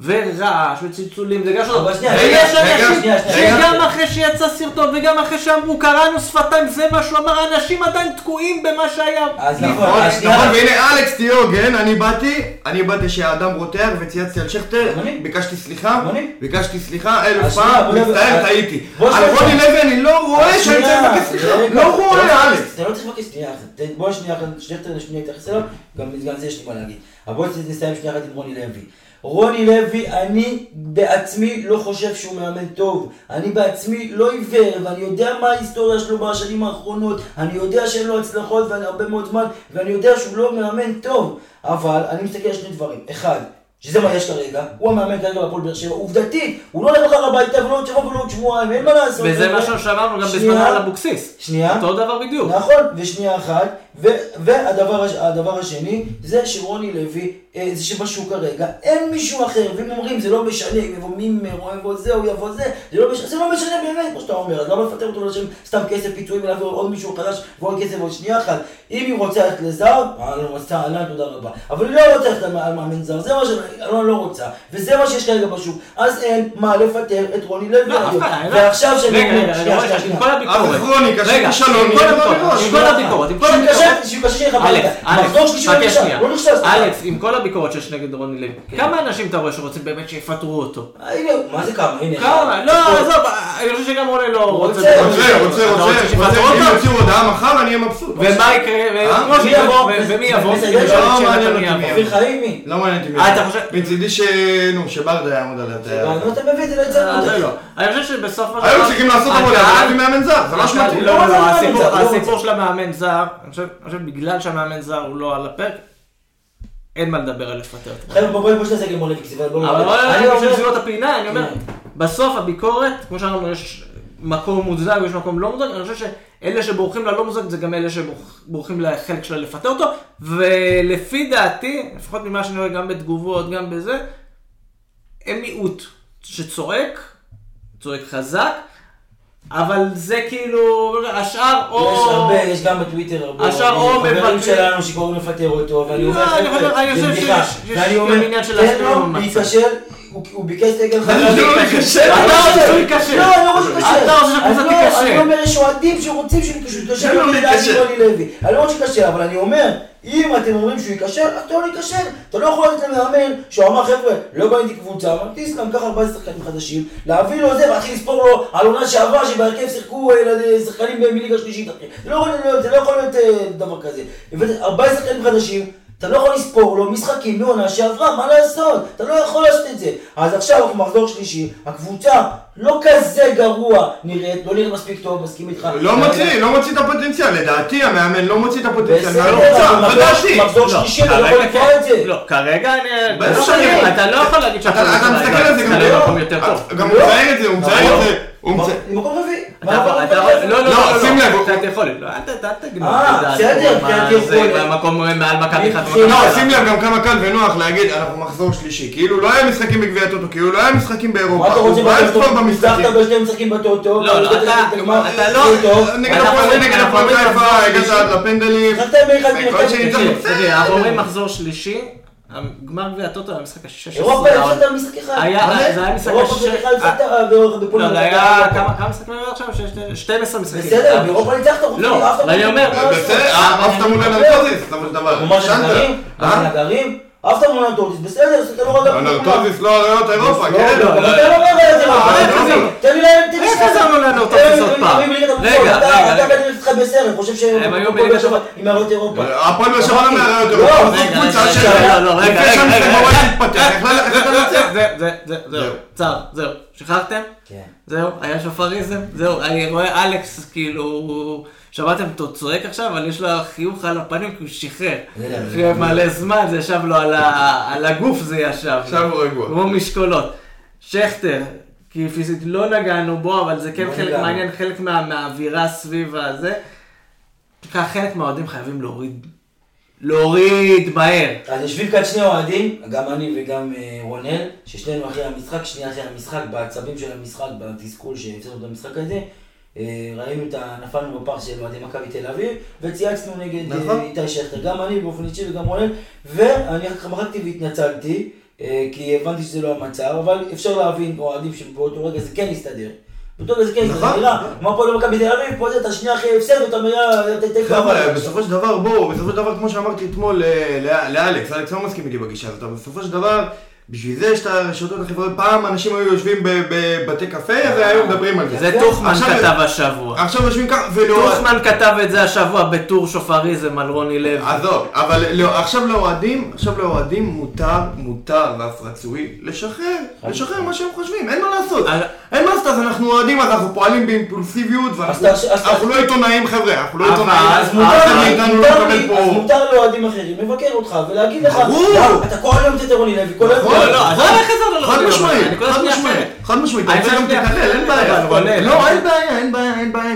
ורעש וצלצולים, זה גם שלו, אבל שנייה, ויש רגע, רגע, אנשים שנייה, שנייה, שגם. אחרי שיצא סרטון וגם אחרי שאמרו קראנו שפתיים, זה מה שהוא אמר, אנשים עדיין תקועים במה שהיה. אז נכון, נכון, אז שנייה, נכון, והנה אלכס תהיה הוגן, אני באתי, אני באתי שהאדם רותח וצייצתי על שכטר. ביקשתי סליחה. ביקשתי סליחה אלף פעם, מצטער, טעיתי. על. רוני לוי אני לא רואה שאני צריך לבקש סליחה, לא רואה אלכס. אתה לא צריך לבקש שנייה אחת. תן- בוא שנייה אחת, שנייה שנייה להתייחס אליו, גם גם זה יש לי מה להגיד. אבל בוא נסיים שנייה אחת עם רוני לוי. רוני לוי, אני בעצמי לא חושב שהוא מאמן טוב. אני בעצמי לא עיוור, ואני יודע מה ההיסטוריה שלו בשנים האחרונות. אני יודע שאין לו הצלחות ואני הרבה מאוד זמן, ואני יודע שהוא לא מאמן טוב. אבל אני מסתכל על שני דברים. אחד, שזה מה יש כרגע, הוא המאמן כרגע בהפועל באר שבע, עובדתית, הוא לא הולך מחר הביתה ולא עוד שבוע ולא עוד שבועיים, אין מה לעשות. וזה חבר'ה. מה שאמרנו גם. בזמן על אבוקסיס. שנייה. אותו דבר בדיוק. נכון, ושנייה אחת, והדבר הש- הדבר השני, זה שרוני לוי, אה, זה שבשוק כרגע, אין מישהו אחר, ואם אומרים זה לא משנה, אם יבוא מימר, או יבוא זה, או יבוא זה, זה לא משנה, זה לא משנה באמת, כמו שאתה אומר, אז למה לפטר אותו לשם סתם כסף פיצויים ולהביא עוד מישהו חדש ועוד כסף עוד שנייה אחת, אם היא רוצה ללכת לזר, אהלן מסע, אהלן, תודה רבה, אבל היא לא רוצה ללכת על מאמן זר, זה מה שאלון לא רוצה, וזה מה שיש כרגע בשוק, אז אין מה לפטר את רוני לוי. לא, אני לא- ועכשיו שאני רגע, אומר, רגע, שנייה, רגע, שנייה, שנייה. רגע, שכישלון עם כל הביקורת. עם כל הביקורת, אלכס, לא. לא. אלכס, עם כל הביקורת שיש נגד רוני לוי, כמה אנשים אתה רואה שרוצים באמת שיפטרו אותו? אה, מה זה כמה? הנה. כמה? לא. עזוב, אני חושב שגם רוני לא רוצה... רוצה, רוצה, רוצה? אם יוציאו הודעה מחר אני אהיה מבסוט. ומה יקרה? אה? ו- ומי יבוא? לא מעניין אותי מי מי יבוא. אופיר חיימי. לא מעניין אותי מי. אה, אתה חושב- מצידי ש... נו, שברדה יעמוד על התייר. נו, אתה זה. זה לא. אני חושב שבסוף... היו צריכים לעשות עבודה ולהביא מאמן זר, זה לא אשמתי. לא, לא, לא, לא, לא, הסיפור- לא, לא, לא. של המאמן זר, אני חושב אני חושב בגלל שהמאמן זר הוא לא על הפרק, אין מה לדבר על לפטר. חבר'ה, בואי בואי שנעשה גם מולק, אבל בואו אבל אני אומר- בשביל לסגור את הפינה, אני אומר, כן. בסוף הביקורת, כמו שאמרנו, יש מקום מוצדק ויש מקום לא מוצדק, אני חושב שאלה שבורחים ללא מוצדק זה גם אלה שבורחים לחלק שלה לפטר אותו, ולפי דעתי, לפחות ממה שאני רואה גם בתגובות, גם בזה, הם מיעוט שצועק, צועק חזק, אבל זה כאילו, השאר או... יש הרבה, יש גם בטוויטר הרבה השאר או חברים מבקרים- שלנו שקוראים לפטר אותו, ואני לא, אומר, אני חושב- אני חושב. שיש- גם עניין של תן להסביר לו. להיכשל, הוא ביקש סגל חדש. אני לא להיכשל. אתה רוצה שהוא ייכשל. לא, אני לא רוצה שהוא ייכשל. אתה רוצה שהקבוצה לא- תיכשל. אני אומר, יש אוהדים שרוצים שהוא ייכשל, שהוא ייכשל תן לו לא לוי. אני לא רוצה שהוא ייכשל, אבל אני אומר, אם אתם אומרים שהוא ייכשל, אז תן לו להיכשל. אתה לא יכול לתת למאמן שהוא אמר, חבר'ה, לא בניתי קבוצה, אבל טיס גם ככה 14 שחקנים חדשים, להביא לו זה ולהתחיל לספור לו על עונה שעברה שבהרכב שיחקו אה, שחקנים מליגה שלישית. זה לא יכול להיות- זה לא אה, דבר כזה. הבאת 14 שחקנים חדשים, אתה לא יכול לספור לו משחקים מעונה שעברה, מה לעשות? אתה לא יכול לעשות את זה. אז עכשיו אנחנו מחזור שלישי, הקבוצה לא כזה גרוע נראית, לא נראית מספיק טוב, מסכים איתך. לא מוציא, לא מוציא את הפוטנציאל, לדעתי המאמן לא מוציא את הפוטנציאל בסדר, לדעתי. מחזור- לא, שלישי, אתה לא יכול לקבוע את זה. לא, כרגע אני... לא אתה לא יכול להגיד שאתה אתה אתה מסתכל על זה גם לא לא- יותר טוב. גם הוא לא. מציין את זה, הוא מציין את זה, מה- מציין. מקום רביעי. מה מקום? יכול- לא, לא, לא, לא, שים לא, לב, אתה יכול, לא, אל תגנוב אה, בסדר, מה מבחינת זה. במקום מעל מכבי חיפה. לא. שים לב גם כמה קל ונוח להגיד, אנחנו מחזור שלישי. כאילו לא היה משחקים בגביע הטוטו, כאילו לא היה משחקים מה באירופה. אתה רוצה הוא בא בטוטו? ניצחת בשני משחקים בטוטו. לא, לא, אתה- לא-. נגד אנחנו הפועל חיפה, הגעת. עד לפנדלים. אנחנו אומרים מחזור שלישי, גמר גביע הטוטו היה משחק ה-16. אירופה הפסדת משחק אחד. זה היה משחק אירופה השש- בכלל הפסדת באירופה בפולין. לא, זה היה כמה כמה משחקים היו עכשיו? שש- 12 משחקים. בסדר, באירופה ניצחת חוץ לא, לא אומר, ניצח. בסדר, עפת מול אנרטוזיס, בסופו של דבר. מה ישנת. שנגרים? מה אה? שנגרים? אף אחד לא נתורטיס, בסדר, אתה לא רגע... אנרטוזיס לא אריות אירופה, לא, כן? לא, אבל אתה לא אומר את זה, אה, זה? תן לי להם, תן לי. זה תן לי- אוטובוס עוד פעם? רגע, רגע, אתה. כנראה איתך בסרט, חושב שהם הם היו שבע האלופות. עם אריות אירופה. הפועל באר שבע לא לא, אירופה, רגע, זאת קבוצה של... רגע, לא, רגע, רגע, זה-. זה- זה- זה- זהו. צר, זהו. שחררתם? כן. זהו, היה שופריזם? זהו, אני רואה אלכס, כאילו, שמעתם אותו צועק עכשיו, אבל יש לו חיוך על הפנים כי הוא שחרר. זה- אחרי מלא זמן זה ישב לו על ה- על הגוף זה ישב. עכשיו הוא רגוע. כמו משקולות. שכטר, כי פיזית לא נגענו בו, אבל זה כן לא חלק. מעניין, חלק מה- מהאווירה סביב הזה. ככה חלק מהאוהדים חייבים להוריד, להוריד מהר. אז יושבים כאן שני אוהדים, גם אני וגם אה, רונן, ששנינו אחרי המשחק, שנייה אחרי המשחק, בעצבים של המשחק, בתסכול שהפסדנו את המשחק הזה, ראינו את ה... נפלנו בפח של אוהדי מכבי תל אביב, וצייצנו נגד אה, נכון. איתי שכטר, גם אני באופן אישי וגם רונן, ואני אחר כך מחקתי והתנצלתי, אה, כי הבנתי שזה לא המצב, אבל אפשר להבין אוהדים שבאותו רגע זה כן יסתדר. באותו רגע זה כן יסתדר, נכון. נראה, מה פה למכבי תל אביב, פה זה את השנייה אחרי הפסד, מראה, אתה חבר'ה, בסופו של דבר, בואו, בסופו של דבר, כמו שאמרתי אתמול אה, לאלכס, אלכס לא מסכים איתי בגישה הזאת, אבל בסופו של דבר, בשביל זה יש את הרשתות החברתיות, פעם אנשים היו יושבים ב- בבתי קפה והיו מדברים על זה. זה טוחמן כתב השבוע. עכשיו יושבים ככה, ולא... טוחמן כתב את זה השבוע בטור שופריזם על רוני לוי. עזוב, אבל לא, עכשיו לאוהדים, עכשיו לאוהדים מותר, מותר ואף רצוי לשחרר, לשחרר מה שהם חושבים, אין מה לעשות. אין מה לעשות, אז אנחנו אוהדים, אז אנחנו פועלים באימפולסיביות, ואנחנו לא עיתונאים חבר'ה, אנחנו לא עיתונאים. אז מותר לא לאוהדים אחרים לבקר אותך ולהגיד לך. "לא, אתה כל היום תתן רוני לוי, כל היום... לא, לא, לא חד לא, משמעית, חד משמעית. חד משמעית, אני רוצה גם תקלל, אין בעיה. לא, אבל- אין בעיה, אין בעיה, אין בעיה.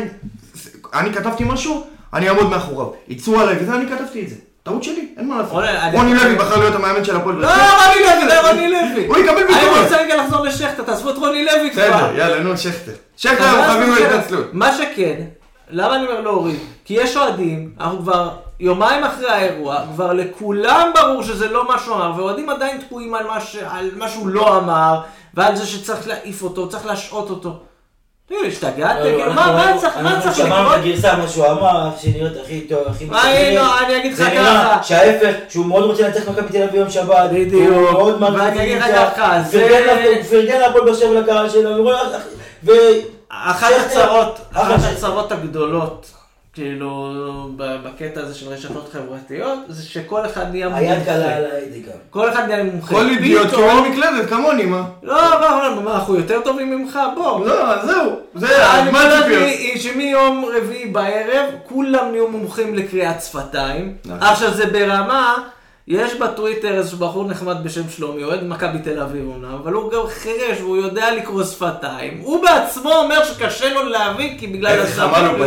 אני כתבתי משהו, אני אעמוד מאחוריו. יצאו עליי וזה, אני כתבתי את זה. טעות שלי, אין מה לעשות. רוני, אני- לוי בחר להיות המאמן של הפועל לא, שבע. רוני לוי, זה רוני לוי. הוא יקבל אני ביקורת. רוצה רגע לחזור לשכטר, תעזבו את רוני לוי כבר. בסדר, יאללה, נו, שכטר. שכטר, אבל אנחנו חייבים לו מה התנצלות. מה שכן, למה אני אומר להוריד? כי יש אוהדים, אנחנו כבר יומיים אחרי האירוע, כבר לכולם ברור שזה לא מה שהוא אמר, ואוהדים עדיין תקועים על מה, ש... על מה שהוא לא אמר, ועל זה שצריך להעיף אותו, צריך להשעות אותו. תגידו, השתגעתם? לא, לא, כאילו, מה מה צריך מה אנחנו צריך שמענו לקרות? את הגרסה, מה שהוא אמר, שנראית הכי טוב, הכי מה, הנה, אני אגיד לך ככה. שההפך, שהוא מאוד רוצה לנצח מכבי תל אביב ביום שבת. בדיוק. הוא מאוד את ואני אגיד לך. ככה, זה- פרגן להפועל באר שבע לקהל שלו, הוא רואה- ו... אחת שכטר- הצרות, אחת אחת- הצרות הגדולות, כאילו, ב- בקטע הזה של רשתות חברתיות, זה שכל אחד נהיה היד מומחה. קלה על ההדק גם. כל אחד נהיה מומחה. כל אידיוט קיבל מקלדת כמוני, מה? לא, לא, לא, מה, אנחנו יותר טובים ממך? בוא. לא, זהו. זה, מה הציפיות? לי שמיום רביעי בערב, כולם נהיו מומחים לקריאת שפתיים. נכון. עכשיו זה ברמה, יש בטוויטר איזשהו בחור נחמד בשם שלומי, אוהד מכבי תל אביב אומנם, אבל הוא גם חירש והוא יודע לקרוא שפתיים. הוא בעצמו אומר שקשה לו להבין כי בגלל איזה חמ"ל הוא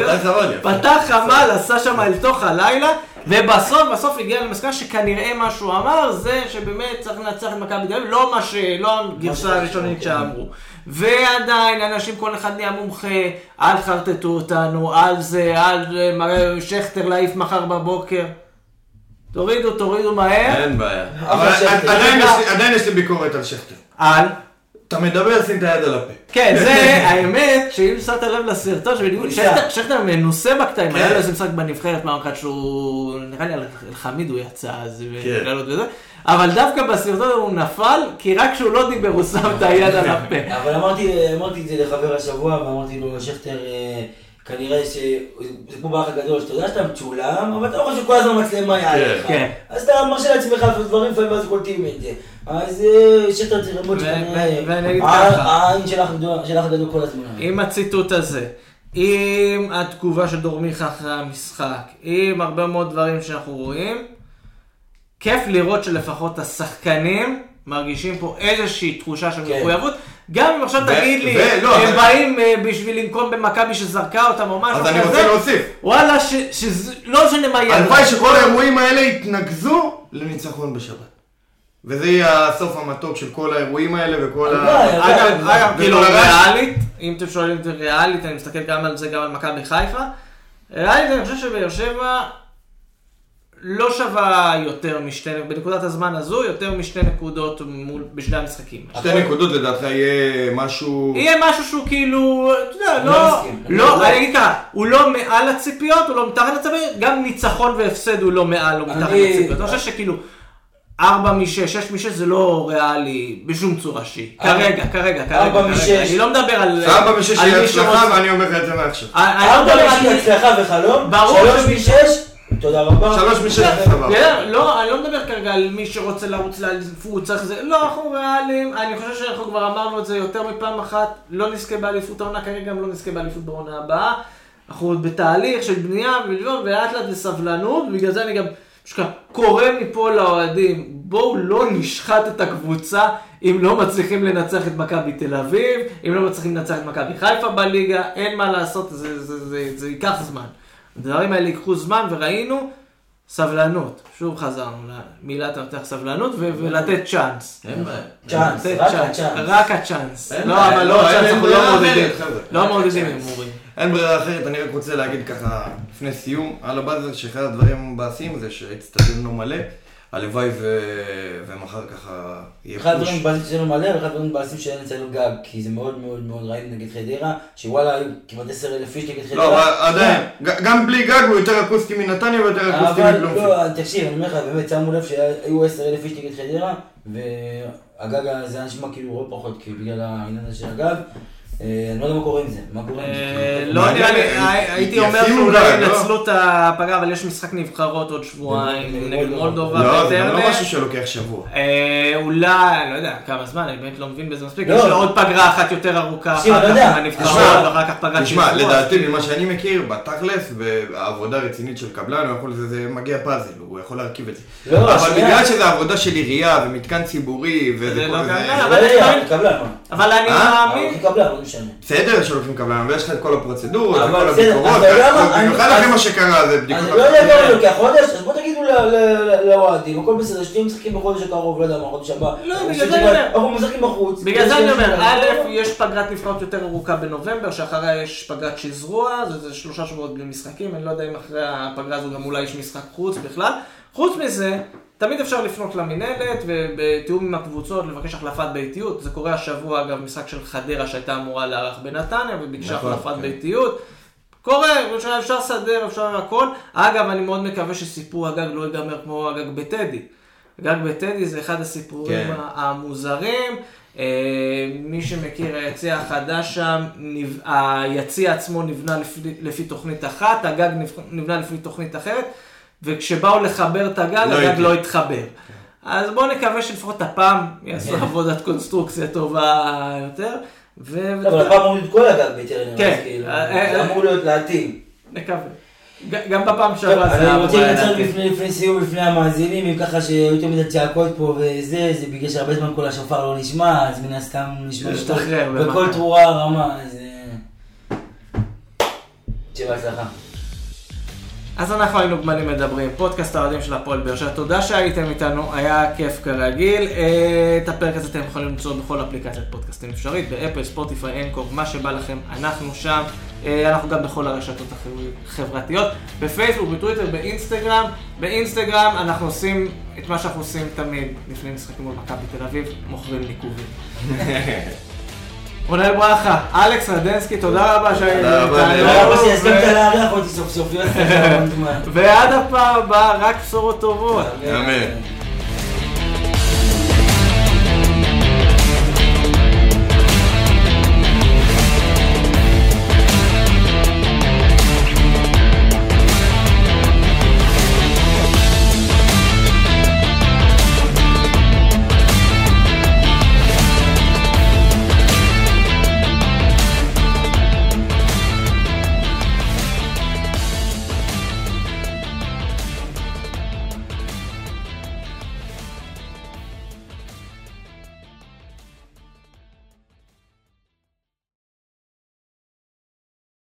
פתח, חמ"ל, עשה שם אל תוך הלילה, ובסוף, בסוף הגיע למסקנה שכנראה מה שהוא אמר זה שבאמת צריך לנצח את מכבי תל אביב, לא מה ש... לא הגרסה הראשונית שאמרו. ועדיין אנשים, כל אחד נהיה מומחה, אל חרטטו אותנו, על זה, על אה, שכטר להעיף מחר בבוקר. תורידו, תורידו מהר. אין בעיה. אבל עדיין יש לי- עדיין יש לי ביקורת על שכטר. על? אתה מדבר, שים את היד על הפה. כן, זה (laughs) האמת, שאם שמת לב לסרטון, שבדיוק שכטר- מנוסה בקטעים, כן. היה לו איזה משחק בנבחרת פעם אחת שהוא, נראה לי על אלחמיד הוא יצא אז, כן. אבל דווקא בסרטון הוא נפל, כי רק כשהוא לא דיבר הוא שם את היד על הפה. אבל אמרתי, אמרתי את זה לחבר השבוע, ואמרתי לו, שכטר, אה, כנראה ש... זה כמו באח הגדול, שאתה יודע שאתה מצולם, אבל אתה לא חושב כל הזמן מצלמה יעד כן. לך. כן. אז אתה מרשה לעצמך לעשות דברים לפעמים ואז קולטים את זה. אז אה, שכטר צריך ללמוד שכנראה... ואני אגיד ה- ככה. העין שלך גדול- שלך גדול כל הזמן. עם הציטוט הזה, עם התגובה של דור מיכה אחרי המשחק, עם הרבה מאוד דברים שאנחנו רואים, כיף לראות שלפחות השחקנים מרגישים פה איזושהי תחושה של כן. גם אם עכשיו תגיד לי, לא, הם באים אה, בשביל לנקום במכבי שזרקה אותם או משהו אז אני רוצה כזה, להוסיף. וואלה, ש- שזה- לא משנה מה יהיה. הלוואי שכל האירועים האלה יתנקזו לניצחון בשבת. וזה יהיה הסוף המתוק של כל האירועים האלה וכל ה... אגב, כאילו. ריאלית, אם אתם שואלים אותי ריאלית, אני מסתכל גם על זה, גם על מכבי חיפה. ריאלית, אני חושב שבאר שבע לא שווה יותר משתי, בנקודת הזמן הזו, יותר משתי נקודות מול, בשני המשחקים. שתי נקודות לדעתך יהיה משהו... יהיה משהו שהוא כאילו, אתה יודע, לא לא. אני לא, לא- אני אגיד ככה, הוא לא מעל הציפיות, הוא לא מתחת לציפיות, גם ניצחון והפסד הוא לא מעל או מתחת לציפיות. אני חושב שכאילו, 4 מ-6, 6 מ-6 זה לא ריאלי בשום צורה שהיא. כרגע, כרגע, כרגע. ארבע כרגע. משש. אני לא מדבר על... סבא ושש על יהיה מי הצלחה ואני אומר לך את זה מעכשיו. אני לא ארבע מדבר משש על... הצלחה וחלום, ברור שלוש שמי- משש, תודה רבה. שלוש משש כן, סבבה. כן, לא, אני לא מדבר כרגע על מי שרוצה לרוץ לאליפות, צריך זה, לא, אנחנו ריאליים, אני חושב שאנחנו כבר אמרנו את זה יותר מפעם אחת, לא נזכה באליפות העונה, כרגע גם לא נזכה באליפות בעונה הבאה. אנחנו עוד בתהליך של בנייה ולבנות ולאט לאט בסבלנות, ובגלל זה אני גם קורא מפה לאוהדים, בואו לא נשחט את הקבוצה אם לא מצליחים לנצח את מכבי תל אביב, אם לא מצליחים לנצח את מכבי חיפה בליגה, אין מה לעשות, זה, זה, זה, זה, זה ייקח זמן. הדברים האלה ייקחו זמן, וראינו סבלנות. שוב חזרנו למילת המפתח סבלנות ו- ולתת צ'אנס. אין בעיה. צ'אנס, רק צ'אנס. הצ'אנס. רק הצ'אנס. לא, אבל לא, לא הצ'אנס, אין אנחנו לא מעודדים. חבר'ה. לא מעודדים. הימורים. אין ברירה אחרת, אני רק רוצה להגיד ככה, לפני סיום, על הבאזר, שאחד הדברים המבאסים זה שהאצטדיון לא מלא, הלוואי ו- ומחר ככה יהיה אחד פוש. הדברים מבאסים שלנו מלא, ואחד הדברים מבאסים שאין אצלנו גג, כי זה מאוד מאוד מאוד ראינו נגד חדרה, שוואלה היו כמעט עשר אלף איש נגד חדרה. לא, אבל עדיין, גם בלי גג הוא יותר אקוסטי מנתניה ויותר אקוסטי אבל מבלומפילד. לא, תקשיב, אני אומר לך, באמת שמו לב שהיו עשר אלף איש נגד חדרה, והגג הזה היה נשמע כאילו לא פחות, כאילו בגלל העניין הזה של הגג. אה, אני לא יודע מה קורה עם זה, מה קורה עם אה, זה. לא נראה לי, הי- הייתי אומר שאולי לא? ינצלו את הפגרה, אבל יש משחק נבחרות עוד שבועיים נגד מולדובה. לא, זה. לא משהו שלוקח שבוע. אה, אולי, לא יודע, כמה זמן, אני באמת לא מבין בזה מספיק. לא. יש עוד פגרה אחת יותר ארוכה, אחר אני כך הנבחרות, תשמע, ואחר כך פגרת תשמע, שבוע. לדעתי, ממה שאני מכיר, בתכלס, בעבודה רצינית של קבלן, זה, זה מגיע פאזל, הוא יכול להרכיב את זה. לא, אבל. בגלל שזה עבודה של עירייה ומתקן ציבורי, וזה זה כל זה... אבל אני מאמין- משנה. בסדר שלוקחים קבלן, אבל יש לך את כל הפרוצדורות, וכל בסדר, הביקורות, במיוחד אחרי מה שקרה, זה בדיקות אני לא יודע לוקח חודש, אז בוא תגידו לאוהדים, הכל בסדר, שתהיו משחקים בחודש הקרוב, לא יודע מה, חודש הבא. לא, בגלל זה אני אומר. אנחנו משחקים בחוץ. בגלל זה אני אומר, לא, א', לא, יש פגרת נבחרות יותר ארוכה בנובמבר, שאחריה יש פגרת שזרוע, זה שלושה שבועות בלי משחקים, אני לא יודע אם אחרי הפגרה הזו גם אולי יש משחק חוץ בכלל. חוץ מזה, תמיד אפשר לפנות למינהלת, ובתיאום עם הקבוצות לבקש החלפת ביתיות. זה קורה השבוע, אגב, משחק של חדרה שהייתה אמורה לארח בנתניה, וביקשה נכון, החלפת כן. ביתיות. קורה, אפשר- אפשר לסדר, אפשר הכל. אגב, אני מאוד מקווה שסיפור הגג לא ייגמר כמו הגג בטדי. גג בטדי זה אחד הסיפורים כן. המוזרים. אה, מי שמכיר היציע החדש שם, היציע עצמו נבנה לפי, לפי תוכנית אחת, הגג נבנה לפי תוכנית אחרת, וכשבאו לחבר את הגג, לא הגג. לא התחבר. אז בואו נקווה שלפחות הפעם יעשו עבודת קונסטרוקציה טובה יותר. ו... אבל הפעם אמור להיות כל הגג נראה כן. כאילו. אה, אה, זה אמור להיות להתאים. נקווה. גם בפעם שעברה זה אני היה רוצה אמור לנצל. לפני לפני סיום בפני המאזינים, אם ככה שהיו יותר מדי צעקות פה וזה, זה בגלל שהרבה זמן כל השופר לא נשמע, אז מן הסתם נשמע להשתחרר בכל. תרועה רמה, אז... אה, שיהיה בהצלחה. אז אנחנו היינו גמלים מדברים, פודקאסט האוהדים של הפועל באר שבע. תודה שהייתם איתנו, היה כיף כרגיל. אה, את הפרק הזה אתם יכולים למצוא בכל אפליקציית פודקאסטים אפשרית, באפל, ספוטיפיי, אנקור, מה שבא לכם, אנחנו שם. אה, אנחנו גם בכל הרשתות החברתיות, בפייסבוק, בטוויטר, באינסטגרם. באינסטגרם אנחנו עושים את מה שאנחנו עושים תמיד לפני משחקים מול מכבי תל אביב, מוכרים ניקובים. (laughs) רונל ברכה, אלכס רדנסקי, תודה רבה שהייתם תודה רבה, איתנו, תודה רבה ו- שהסכמת לארח אותי סוף סוף, יוסי, המון (laughs) זמן. ועד הפעם הבאה, רק בשורות טובות. אמן.